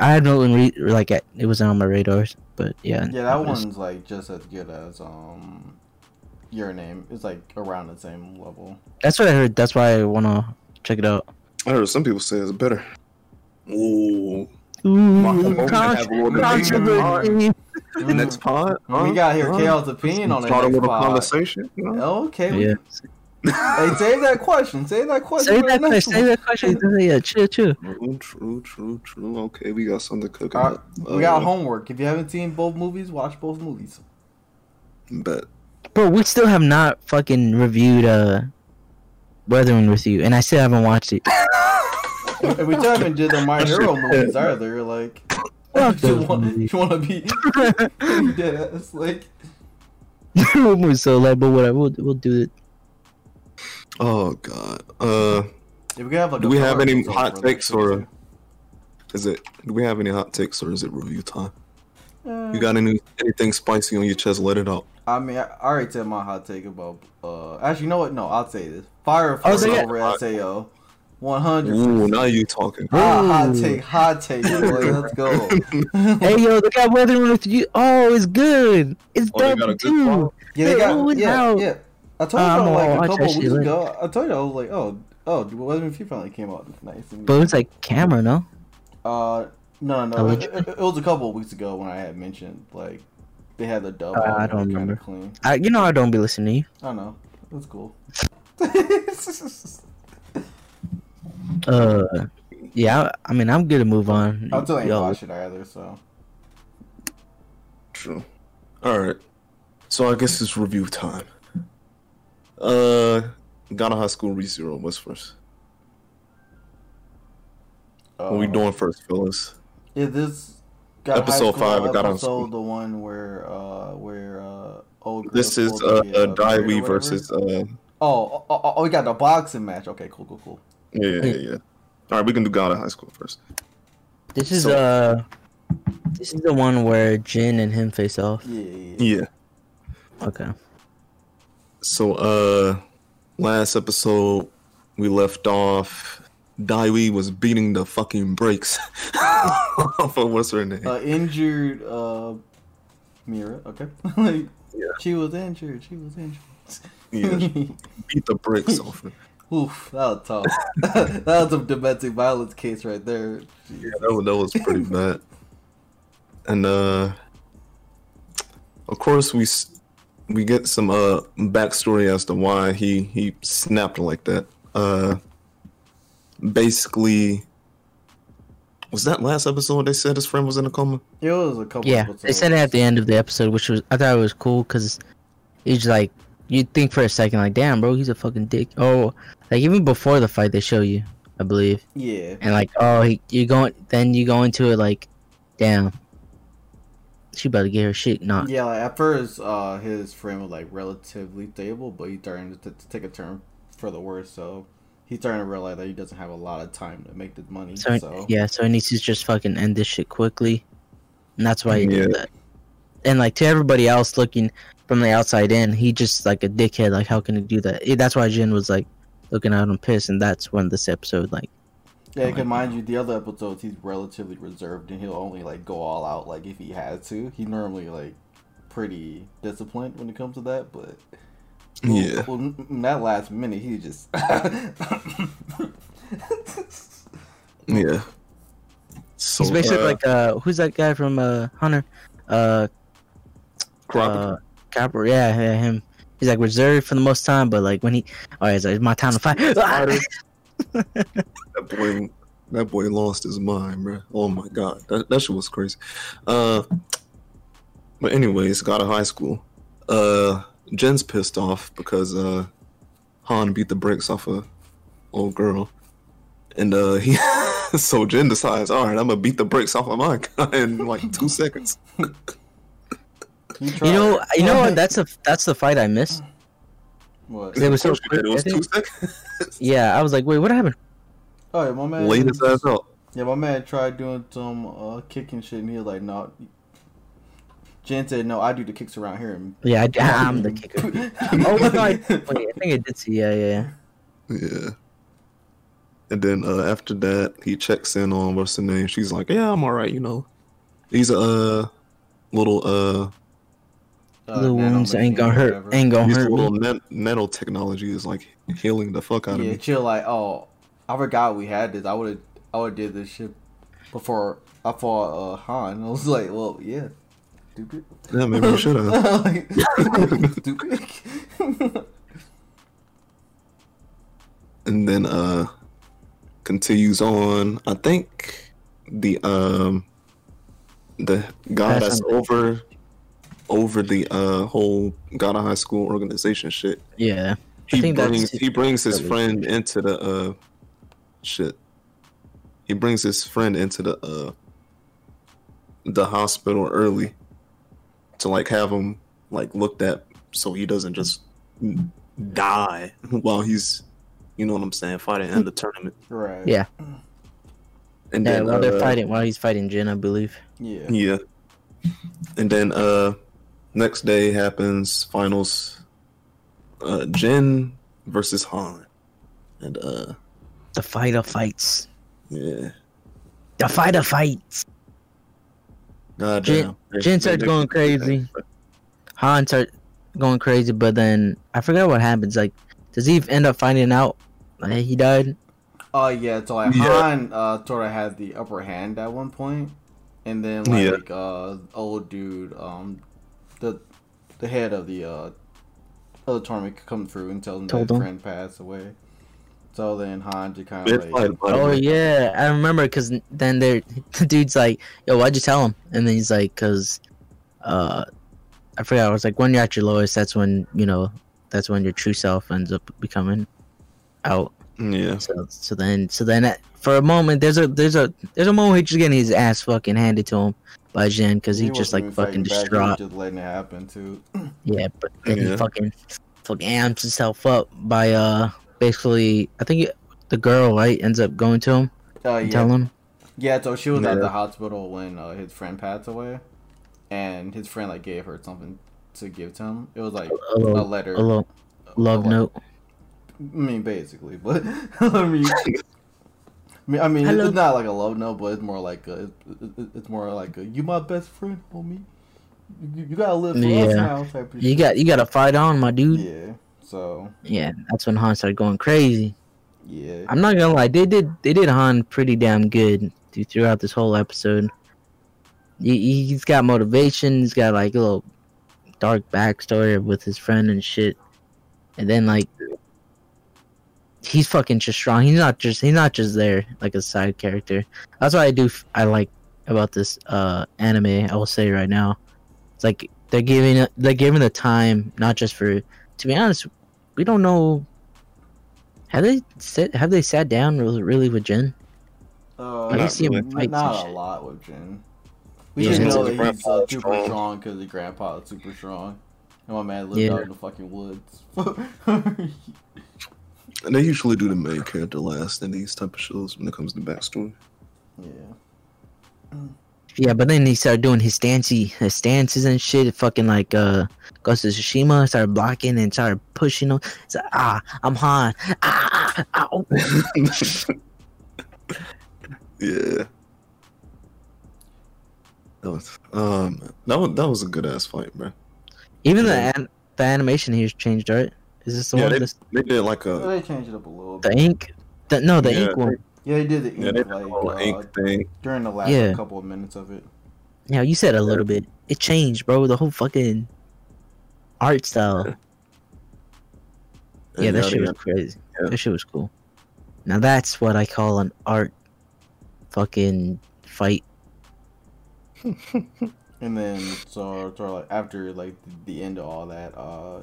I had no re- like it it wasn't on my radars, but yeah. Yeah, that was- one's like just as good as um, your name. It's like around the same level. That's what I heard. That's why I want to check it out. I heard some people say it's better. Ooh, Ooh, Marco con- have a little controversy. the next pod. We got here Huh? Chaos' opinion on the Start a little pod. conversation. You know? Okay. Yeah. Hey, save that question. Save that question. Say for that the next question. Say that question. Yeah, chill, chill. True, true, true, true. Okay, we got something cooking. All right, up. we got Uh, homework. If you haven't seen both movies, watch both movies. Bet. Bro, we still have not fucking reviewed uh Weathering with you, and I still haven't watched it. And we still haven't did the My Hero movies either. Like, you want, you want to be dead ass, like, We're so like, but whatever, we'll, we'll do it. Oh God. Uh, if we have like, do we have any hot takes or is it? Do we have any hot takes or is it review time? Eh, You got any anything spicy on your chest? Let it out. I mean, I, I already said my hot take about. Uh, actually, you know what? No, I'll say this. Fire Oh, so Force yeah. over Sao. One hundred. Ooh, now you talking. Ah, hot take, hot take, boy. Let's go. hey yo, they got weathering with you. Oh, it's good. It's Oh, they got a double good too. quality? Yeah, they Hey, got. oh, yeah, yeah. I told you I'm about, all- like a couple weeks shit ago. I told you I was like, oh, oh, Weathering with you finally came out nice. And, But it's like camera, no? uh, no, no, no. It, it- it was a couple of weeks ago when I had mentioned like they had the dub. Uh, I don't remember. Clean. I, you know I don't be listening to you. I know. That's cool. Uh, yeah. I, I mean, I'm good to move on. I still ain't Yo, watch it either, so. True. All right. So I guess it's review time. Uh, God of High School ReZero. What's first? Uh, What we doing first, fellas? Yeah, this got Episode high five, it got on episode, school. the one where uh where uh old girl This is supposed uh, to uh married or Daewi whatever? versus uh Oh, oh, oh, oh, we got the boxing match. Okay, cool, cool, cool. yeah yeah yeah. yeah. All right, we can do God of High School first. This is So- uh, this is the one where Jin and him face off. Yeah, yeah, yeah. Yeah. Okay. So uh, last episode we left off. Daewi was beating the fucking brakes off of what's her name. Uh, injured uh, Mira. Okay, like Yeah. she was injured. She was injured. yeah, beat the brakes off her. Oof, that was tough. that was a domestic violence case right there. Yeah, that was, that was pretty bad. And uh, of course we we get some uh backstory as to why he he snapped like that. Uh, basically, was that last episode they said his friend was in a coma? Yeah, It was a couple. Yeah, episodes. they said it at the end of the episode, which was I thought it was cool because he's like you'd think for a second like, damn, bro, he's a fucking dick. Oh, like even before the fight, they show you, I believe, Yeah, and like, oh, he, you going then you go into it like, damn, she about to get her shit knocked. yeah. Like at first, uh, his frame was like relatively stable, but he started to, to take a turn for the worse. So he's starting to realize that he doesn't have a lot of time to make the money. So, So, yeah, so he needs to just fucking end this shit quickly, and that's why he Yeah. did that. And like to everybody else looking from the outside in, he just like a dickhead. Like, how can he do that? That's why Jin was like looking at him pissed, and that's when this episode like Yeah, my because mind you, the other episodes he's relatively reserved and he'll only like go all out like if he had to. He's normally like pretty disciplined when it comes to that, but well, Yeah. well, in in that last minute he just Yeah. So he's basically uh, like uh, who's that guy from uh Hunter, uh, Kurapika. uh, Copper? Yeah, yeah, him. He's like reserved for the most time, but like when he, all right, it's like it's my time to fight. Fighter. that boy, that boy lost his mind, bro. Oh my god, that that shit was crazy. Uh, but anyways, got to high school. Uh, Jin's pissed off because uh, Han beat the brakes off a old girl, and uh, he so Jin decides, all right, I'm gonna beat the brakes off of my guy in like two seconds. You, You know, you know what? That's a that's the fight I missed. What? It was so Of course you did. It was two seconds. Yeah, I was like, wait, what happened? Oh yeah, my man. Laid his ass out. Yeah, my man tried doing some uh, kicking shit, and he was like, "No." Jin said, "No, I do the kicks around here." And Yeah, I, I'm the kicker. oh my God. wait, I think I did see. Yeah, yeah, yeah. Yeah. And then uh, after that, he checks in on what's the name. She's like, "Yeah, I'm all right." You know, these uh little uh uh, Little wounds ain't gonna hurt. Ain't gonna these hurt little me. nan- nanotechnology is like healing the fuck out of me. Yeah, me. chill. Like, oh, I forgot we had this. I would have, I would have did this shit before I fought uh, Han. I was like, well, yeah, stupid. Yeah, maybe you should have. Like, stupid. and then uh continues on. I think the um the guy That's that's over over the uh whole God of High School organization shit. Yeah, he think brings he brings his friend into the uh shit. He brings his friend into the uh the hospital early to like have him like looked at so he doesn't just die while he's you know what I'm saying fighting in the tournament. right. Yeah. And yeah. then While they're uh, fighting, while he's fighting Jin, I believe. Yeah. yeah. And then uh next day happens finals uh Jin versus Han. And uh The fighter fights. yeah. The fighter fights. God Jin- damn. Jin starts going crazy. Han starts going crazy, but then I forgot what happens. Like, does he end up finding out that he died? Oh yeah, so like Yeah. Han uh sort of had the upper hand at one point, and then Yeah. like uh old dude um the the head of the uh other tournament could come through and tell him Told that his friend passed away. So then Han just kind of like Oh yeah, I remember because then there, the dude's like, "Yo, why'd you tell him?" And then he's like, "Cause, uh, I forgot. I was like, when you're at your lowest, that's when you know, that's when your true self ends up becoming out." Yeah. So, so then, so then, at, for a moment, there's a there's a there's a moment he's just getting his ass fucking handed to him by Jin because he's just like fucking fighting back, he was distraught. just letting it happen too. Yeah, but then he fucking fucking amps himself up by uh basically I think the girl right ends up going to him Uh, and yeah, telling him. yeah. So she was at the hospital when uh, his friend passed away, and his friend like gave her something to give to him. It was like A a little, letter, a little love a- note. I mean, basically, but I mean, I mean, I mean, Hello. it's not like a love note, but it's more like a, it, it- it's more like a, you my best friend, homie. You, you gotta live for us Yeah. now, type of You shit. got you got to fight on, my dude. Yeah. So. Yeah. That's when Han started going crazy. yeah, I'm not gonna lie, they did they did Han pretty damn good throughout this whole episode. He, he's got motivation. He's got like a little dark backstory with his friend and shit. And then like he's fucking just strong. He's not just he's not just there like a side character. That's what I do. f- I like about this uh anime. I will say right now, it's like they're giving they're giving the time not just for. To be honest, we don't know. Have they sit? Have they sat down really, really with Jin? uh, I Not can see him really. fight not a shit. lot with Jin. We Yeah, just know that he's grandpa uh, super strong. strong because his grandpa is super strong, and my man lived Yeah. out in the fucking woods. And they usually do the main character last in these type of shows when it comes to backstory. yeah. Yeah, but then he started doing his stancy, his stances and shit. Fucking like uh, Ghost of Tsushima started blocking and started pushing him. It's like, ah, I'm Han. Ah, ah, ow. yeah. That was um that was that was a good ass fight, bro. Even the an- the animation here's changed, right? Is this the Yeah, one? they, This, they did like a They changed it up a little. the bit. ink? The, no, the Yeah, ink one. Yeah, he did the ink they did like uh, ink thing. during the last Yeah. couple of minutes of it. Yeah, you said a little bit. It changed, bro. The whole fucking art style. Yeah, that shit was crazy. yeah. That shit was cool. Now that's what I call an art fucking fight. And then so sort of like after like the end of all that, uh,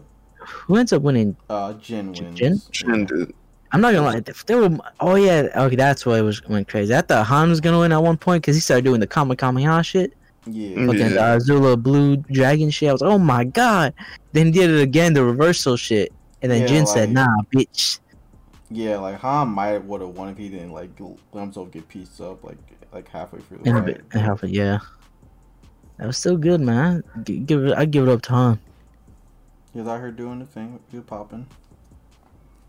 Who ends up winning? uh, Jin wins. Jin? Chin did. I'm not gonna lie. if There were. Oh yeah. Okay, that's why it was went crazy. I thought Han was gonna win at one point because he started doing the Kama Kamehameha shit. Yeah. Fucking Yeah. uh, Zula Blue Dragon shit. I was like, oh my god. Then he did it again, the reversal shit. And then Yeah, Jin said, nah, bitch. Yeah, like Han might would have won if he didn't like let himself get pieced up like like halfway through the And a fight. bit, and half yeah. That was still good, man. G- give it, I give it up to Han. He was out here doing the thing, You popping.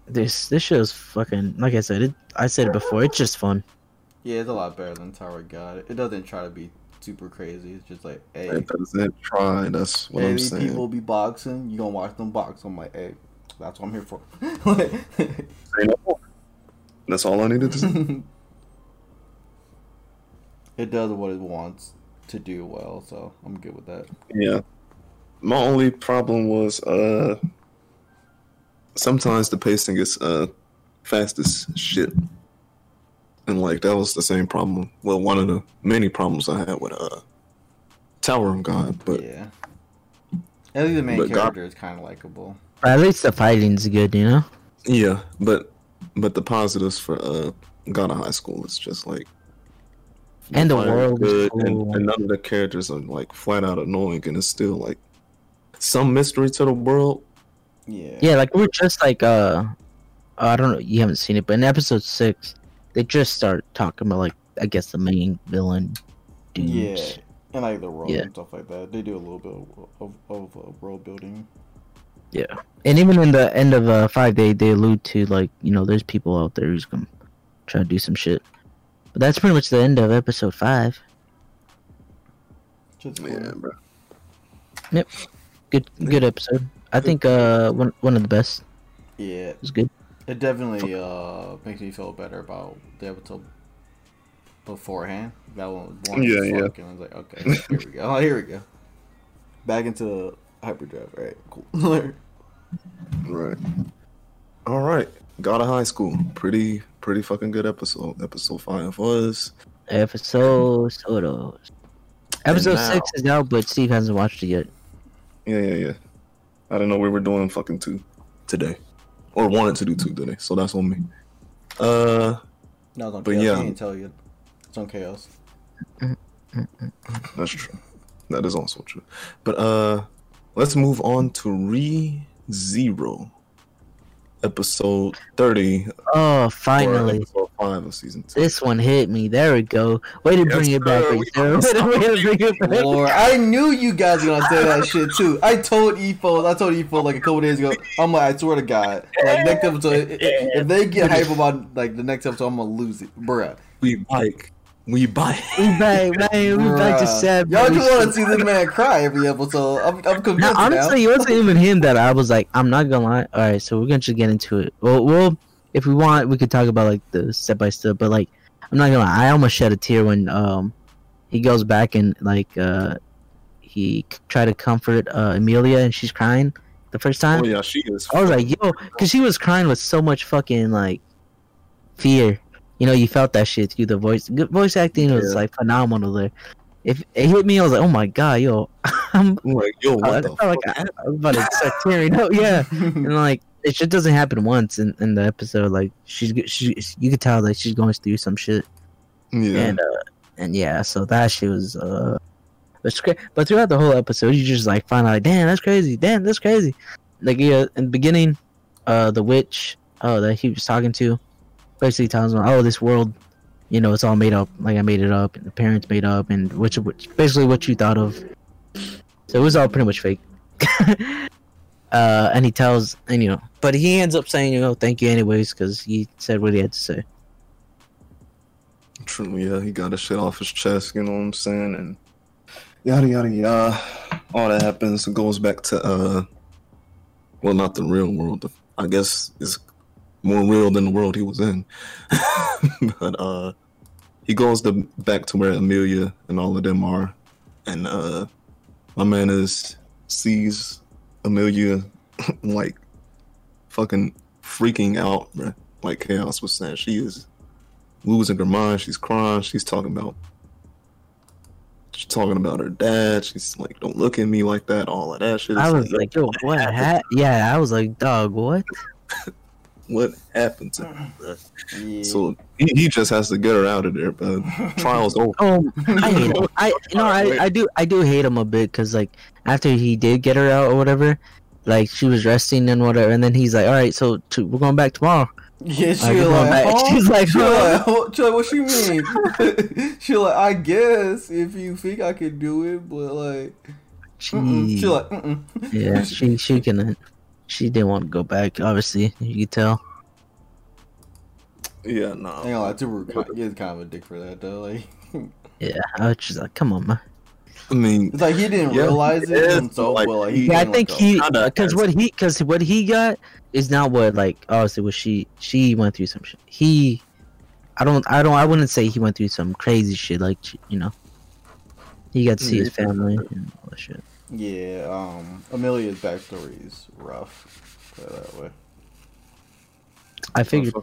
This this show's fucking like I said. It, I said it before. It's just fun. Yeah, it's a lot better than Tower God. It doesn't try to be super crazy. It's just like, hey, That doesn't try. That's what hey I'm these saying. people be boxing. You gonna watch them box? I'm like, hey, that's what I'm here for. Like- Say no more. That's all I needed to say. it does what it wants to do well, so I'm good with that. Yeah. My only problem was uh sometimes the pacing is uh fast as shit. And like that was the same problem. Well, one of the many problems I had with uh Tower of God, but yeah, at least the main but God- character is kind of likable. At least the fighting's good, you know. yeah, but but the positives for uh God of High School is just like And the fighting world is good, cool. and, and none of the characters are like flat out annoying, and it's still like some mystery to the world. Yeah, Yeah, like we're just like uh, I don't know. You haven't seen it, but in episode six, they just start talking about like I guess the main villain. Dudes. yeah. and like the world Yeah. and stuff like that. They do a little bit of, of, of uh, world building. Yeah. And even in the end of uh, five, they they allude to like you know there's people out there who's gonna try to do some shit. But that's pretty much the end of episode five. Just Yeah, cool. bro. Good good episode. I think uh one one of the best. yeah, It was good. it definitely uh makes me feel better about the episode beforehand. That one, was one Yeah, was yeah. fucking, I was like, okay, here we go. Oh, here we go. Back into hyperdrive. All right, cool. Right. All right. Got a high school. Pretty, pretty fucking good episode. Episode five was. Episode Sotos. Episode now- six is out, but Steve hasn't watched it yet. Yeah, yeah, yeah. I didn't know we were doing fucking two today, or wanted to do two today. So that's on me. Uh, no, it's on But chaos. yeah. I can't tell you. It's on chaos. that's true. That is also true. But uh, let's move on to Re Zero, episode thirty. Oh, finally. episode five of season two. This one hit me. There we go. Way to Yes, bring it back, sir. right We Way to bring it back. Lord, I knew you guys were gonna say that shit too. I told Efo, I told Efo like a couple days ago. I'm like, I swear to God, like next episode, i- i- if they get hype about like the next episode, I'm gonna lose it, bruh. We bike. We bike. We back, man. We back to Bruh. sad. Y'all just want to see this man cry every episode. I'm, I'm convinced No, honestly, now. it wasn't even him that I was like, I'm not gonna lie. All right, so we're gonna just get into it. Well, well, if we want, we could talk about like the step by step. But like, I'm not gonna lie. I almost shed a tear when um he goes back and like uh he c- tried to comfort uh Emilia and she's crying the first time. Oh yeah, she is. I was like, yo, because she was crying with so much fucking like fear. You know, you felt that shit through the voice. Good voice acting was Yeah. like phenomenal there. If it hit me, I was like, oh my god, yo, I'm I'm like, yo, I what the felt like? I, I was about to start tearing up. Yeah, and like it just doesn't happen once in, in the episode. Like she's she, you could tell like she's going through some shit, yeah. and uh, and yeah, so that shit was uh, cra- But throughout the whole episode, you just like find out, like, damn, that's crazy. Damn, that's crazy. Like yeah, in the beginning, uh, the witch, uh, that he was talking to, basically tells him, oh, this world. You know, it's all made up. Like I made it up, and the parents made up, and which, which basically what you thought of. So it was all pretty much fake. uh, and he tells, and you know, but he ends up saying, you know, thank you anyways, because he said what he had to say. True, yeah, he got his shit off his chest, you know what I'm saying? And yada yada yada. All that happens. Goes back to uh well not the real world. I guess it's more real than the world he was in. but uh he goes to back to where Emilia and all of them are. And uh my man is sees Emilia like fucking freaking out, bruh. Like Chaos was saying. She is losing her mind. She's crying. She's talking about she's talking about her dad. She's like, "Don't look at me like that." All of that shit. I was like, yo, what? Ha- yeah, I was like, dog, what? "What happened to?" Mm. Her? Yeah. So he, he just has to get her out of there. But trial's over. Oh, I hate him. I you know I, I do I do hate him a bit because like after he did get her out or whatever, like she was resting and whatever, and then he's like, all right, so to, we're going back tomorrow. Yeah, she Like, was like, man. huh? She's like, she huh? like, what, she like, what you mean? she like, I guess if you think I could do it, but like. She, she like, mm-mm. yeah, she she can. Uh, She didn't want to go back. Obviously, you could tell. Yeah, I ain't no. gonna lie, Tuber ki- is kind of a dick for that though. Like, Yeah, I was just like, come on, man. I mean, it's like he didn't Yeah, realize it, it is, himself, like, but like, he Yeah, I think he because what he because what he got is not what like obviously what she she went through some shit. He, I don't I don't I wouldn't say he went through some crazy shit like you know. He got to see his family and all that shit. Yeah, um, Emilia's backstory is rough. Put it that way. I figured.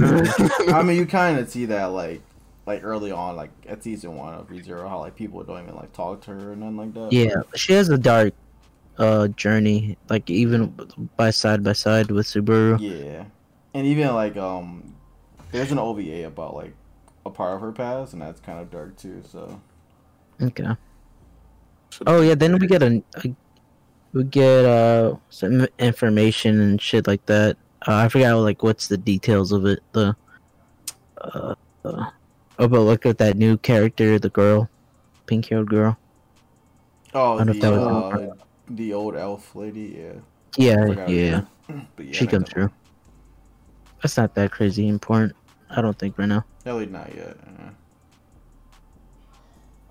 I I mean, you kind of see that like, like early on, like at season one of ReZero, how like people don't even like talk to her and nothing like that. yeah, she has a dark uh journey, like even by side by side with Subaru. Yeah, and even like um, there's an OVA about like a part of her past, and that's kind of dark too. So Okay. Oh yeah, then we get a, a we get uh some information and shit like that. Uh, I forgot like what's the details of it. The uh, uh oh, but look at that new character, the girl. pink haired girl. Oh, I don't know the if that was- uh, the old elf lady. Yeah. Yeah, yeah. But yeah, she comes through. That's not that crazy important. I don't think right now. At least not yet. yeah.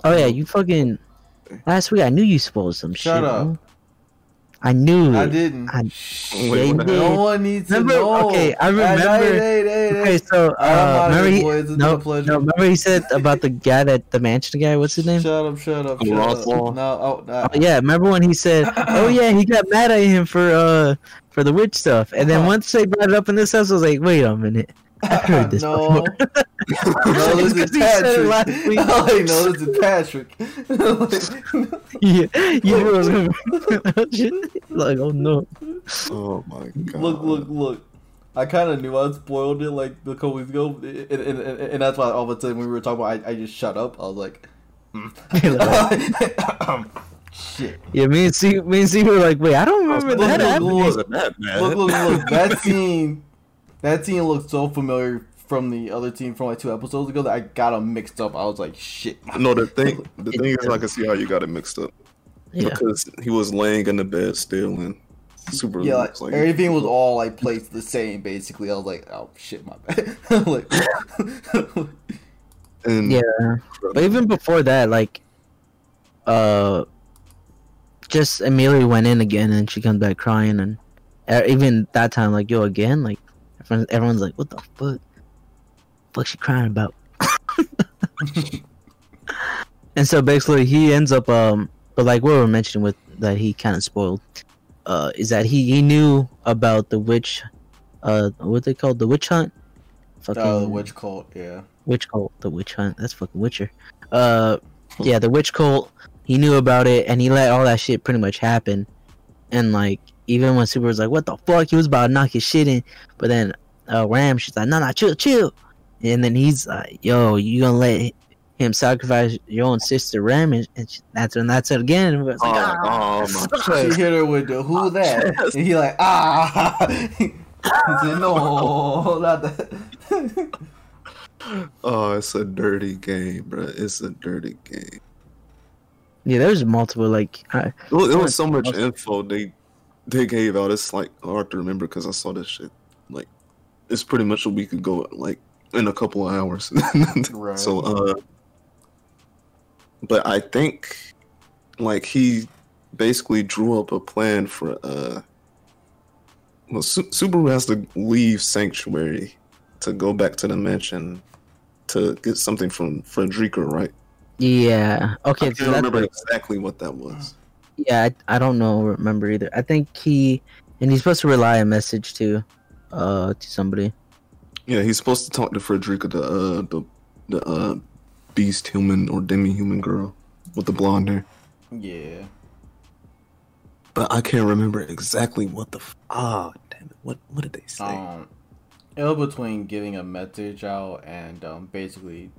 Oh yeah, you fucking last week I knew you spoiled some shit. Shut up. bro. I knew I it. didn't. I- Wait, Yeah, you what the did. hell? No one needs to Remember- know. okay, I remember- Hey, hey, hey, hey. Okay, so uh, remember he, boys. No, no, remember he said about the guy that the mansion guy. What's his name? Shut up, shut up, shut up. No, oh, nah. Oh, yeah, remember when he said, "Oh yeah, he got mad at him for uh for the witch stuff," and then Uh-huh. once they brought it up in this house, I was like, "Wait a minute, I heard this no. before." No, this is he said it Patrick. last week. Oh, wait, no, this is Patrick. yeah, you knew it was gonna be like, oh no. Oh my god. look, look, look. I kind of knew I spoiled it like a couple weeks ago, and, and, and, and that's why all of a sudden when we were talking about, I, I just shut up. I was like, mm. shit. Yeah, me and C, me and C were like, "Wait, I don't remember Look, that look, happening." look. wasn't that bad. Look, look, look. That scene, that scene looked so familiar from the other team from like two episodes ago that I got them mixed up. I was like, shit. No, the thing, the thing is, I can see how you got it mixed up Yeah, because he was laying in the bed still, and super. Yeah, like, like everything was all like placed the same. Basically, I was like, oh shit, my bad. like, And yeah. But even before that, like, uh, just Emilia went in again, and she comes back crying, and uh, even that time, like, yo, again, like, everyone, everyone's like, "What the fuck? Fuck, she crying about?" and so basically, he ends up, um, but like what we were mentioning with that, he kind of spoiled, uh, is that he he knew about the witch, uh, what they called the witch hunt. Fucking uh, the witch cult, yeah. witch cult, the witch hunt. That's fucking Witcher. Uh, yeah, the witch cult. He knew about it, and he let all that shit pretty much happen. And like, even when Super was like, "What the fuck?" He was about to knock his shit in, but then uh, Ram, she's like, "No, no, chill, chill." And then he's like, "Yo, you gonna let him sacrifice your own sister, Ram?" And, and she, that's when that's it again. And it was oh, like, "Ah." oh my She chest. hit her with the who that, Yes. and he like ah. he said no, not that. Oh, it's a dirty game, bro. It's a dirty game. yeah, there's multiple like, I, It was, it was so much awesome. info they they gave out. It's like hard to remember because I saw this shit. Like, it's pretty much a week ago. Like in a couple of hours. Right. So, uh, but I think like he basically drew up a plan for uh. Well, Su- Subaru has to leave Sanctuary to go back to the mansion to get something from Frederica, right? yeah, okay. I So can't that's remember what- exactly what that was. Yeah, I, I don't know, remember either. I think he and he's supposed to rely a message to, uh, to somebody. Yeah, he's supposed to talk to Frederica, the uh, the the uh, beast human or demi human girl with the blonde hair. Yeah. But I can't remember exactly what the. F- ah, damn it! What what did they say? Um, it was between giving a message out and um, basically,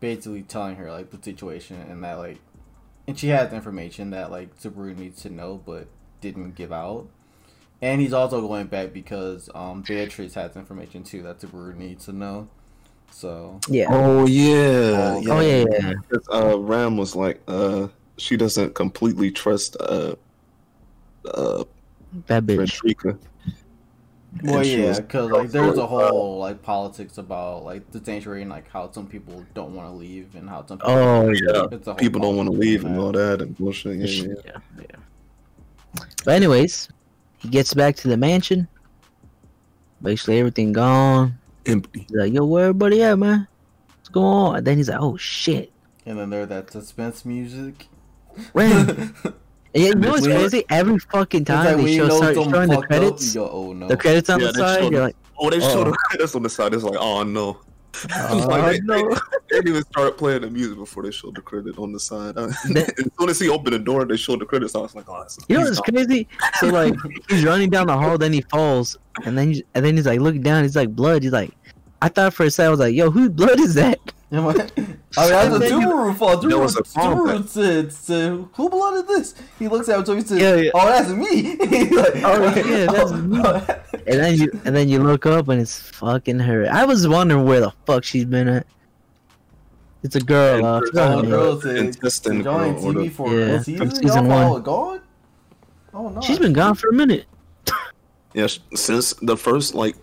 basically telling her like the situation and that like, and she has information that like Subaru needs to know but didn't give out. And he's also going back because um, Beatrice has information too that Subaru needs to know. So Yeah. oh yeah, Oh, Oh yeah, yeah. Because, uh, Ram was like, uh, she doesn't completely trust uh, uh, Bad bitch. Frederica. Well, And yeah, because like there's a whole like politics about like the sanctuary and like how some people don't want to leave and how some people Oh Yeah, it's a people don't want to leave and all that and bullshit. Yeah, yeah. yeah. yeah. But anyways, he gets back to the mansion. Basically, everything gone. Empty. He's like, "Yo, where everybody at, man? What's going on?" And then he's like, "Oh shit, And then there that suspense music. Ram." Yeah, you know what's When- crazy? Every fucking time like they show know start showing the fucked up, credits, go, oh no. the credits on Yeah, the side, showed you're like, Oh, they showed Oh. the credits on the side. It's like, oh no. "Oh Like, they, no!" they, they didn't even start playing the music before they showed the credit on the side. Uh, as soon as he opened the door, they showed the credits. I was like, oh, that's You know he's what's gone. crazy? So like he's running down the hall, then he falls, and then and then he's like looking down. He's like blood. He's like, I thought for a second I was like, yo, whose blood is that? Am I, I mean, that's a And then you- Subaru fault. There was Subaru, a phone Subaru said, said, "Who blooded this?" He looks at him, so he says, Yeah, yeah. "Oh, that's me." He's like, Oh, yeah, that's me. And then you and then you look up and it's fucking her. I was wondering where the fuck she's been at. It's a girl. Uh, I forgot her Oh, name. girl said, Intestine y'all girl, or TV for Yeah, one season? season one. gone? Oh no. She's been gone for a minute. Yeah, since the first like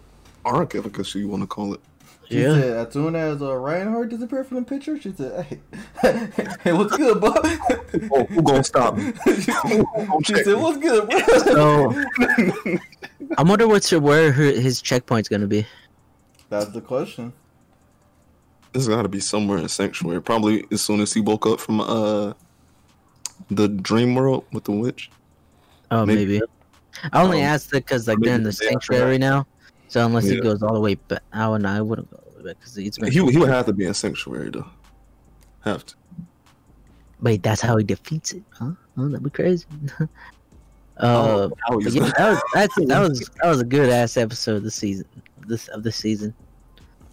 arc, I guess you want to call it. She Yeah. said as soon as uh, Reinhard disappeared from the picture, she said, "Hey, hey, what's good, bud?" Oh, who gonna stop me? she check said, "What's good, bro?" So I wonder what's where her, his checkpoint's gonna be. That's the question. This got to be somewhere in Sanctuary. Probably as soon as he woke up from uh the dream world with the witch. Oh, Maybe. maybe. I only Um, asked it because like they're in the the day after sanctuary now. So unless Yeah. it goes all the way back, I would not. I wouldn't go all the way back because he's been. He he would have to be in Sanctuary though. Have to. Wait, that's how he defeats it, huh? Oh, that'd be crazy. uh, Oh, how but he's yeah, that was that's, that was that was a good ass episode this season. This of this season.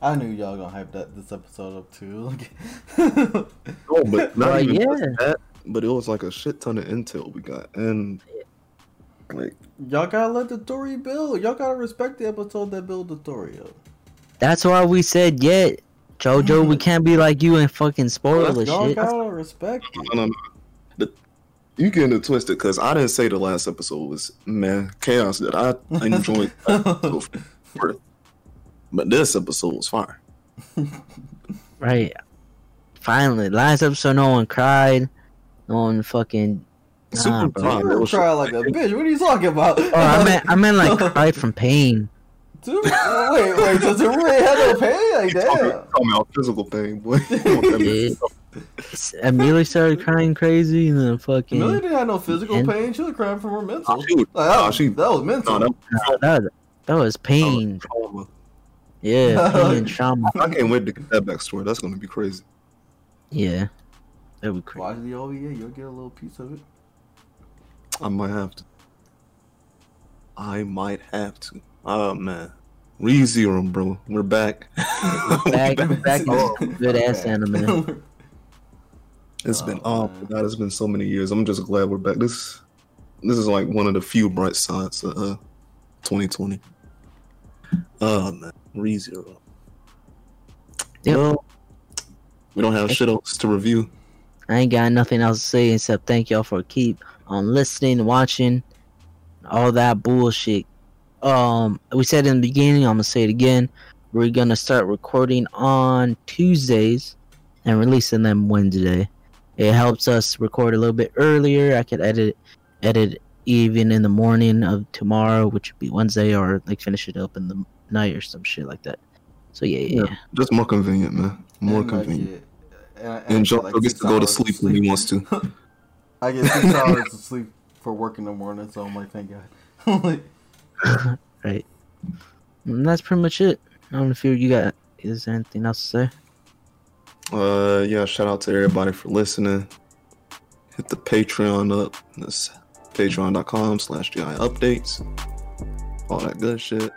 I knew y'all gonna hype that this episode up too. Oh, but not Well, even yeah. just that. But it was like a shit ton of intel we got, and like y'all gotta let the story build. Y'all gotta respect the episode that build the story up. That's why we said, yeah, JoJo, we can't be like you and fucking spoil the shit. Y'all shit. gotta respect it. no, no, no. The, you getting it twisted because I didn't say the last episode was man chaos that I enjoyed. first. but this episode was fire. Right. Finally, last episode, no one cried. No one fucking. Nah, Super bro. fire. You It was- like a bitch. What are you talking about? Oh, I meant, I meant like cried from pain. Dude, wait, wait. Does it really have no pain? Like Talking damn. talking about physical pain, boy. Yeah. Emilia started crying crazy, and then fucking. Emilia didn't have no physical And- pain. She was crying from her mental. Oh, she was- Like, that, oh, was, she- that was mental. no, that, that, was, that was pain. trauma. Yeah, pain and trauma. I can't wait to get that backstory. That's gonna be crazy. Yeah. That'd be crazy. Watch the OVA. You'll get a little piece of it. I might have to. I might have to. Oh man, Re Zero, bro. We're back. Back, back Oh, in good ass anime. It's been Oh, oh man. god, it's been so many years. I'm just glad we're back. This this is like one of the few bright sides of uh 2020. Oh man, Re Zero. Yep. Well, we don't have shit else to review. I ain't got nothing else to say except thank y'all for keep on listening, watching, all that bullshit. Um, we said in the beginning, I'm gonna say it again. We're gonna start recording on Tuesdays and releasing them Wednesday. It helps us record a little bit earlier. I could edit, edit even in the morning of tomorrow, which would be Wednesday, or like finish it up in the night or some shit like that. So yeah, yeah. yeah. Just more convenient, man. More And, like, convenient. yeah, and, I- And I Joe like, gets to go to hours of sleep when he wants to. I get six hours of sleep for work in the morning, so I'm like, thank God. like, right. And that's pretty much it. I don't know if you, you got is there anything else to say? Uh, yeah, shout out to everybody for listening. Hit the Patreon up. That's patreon.com slash GI updates. All that good shit.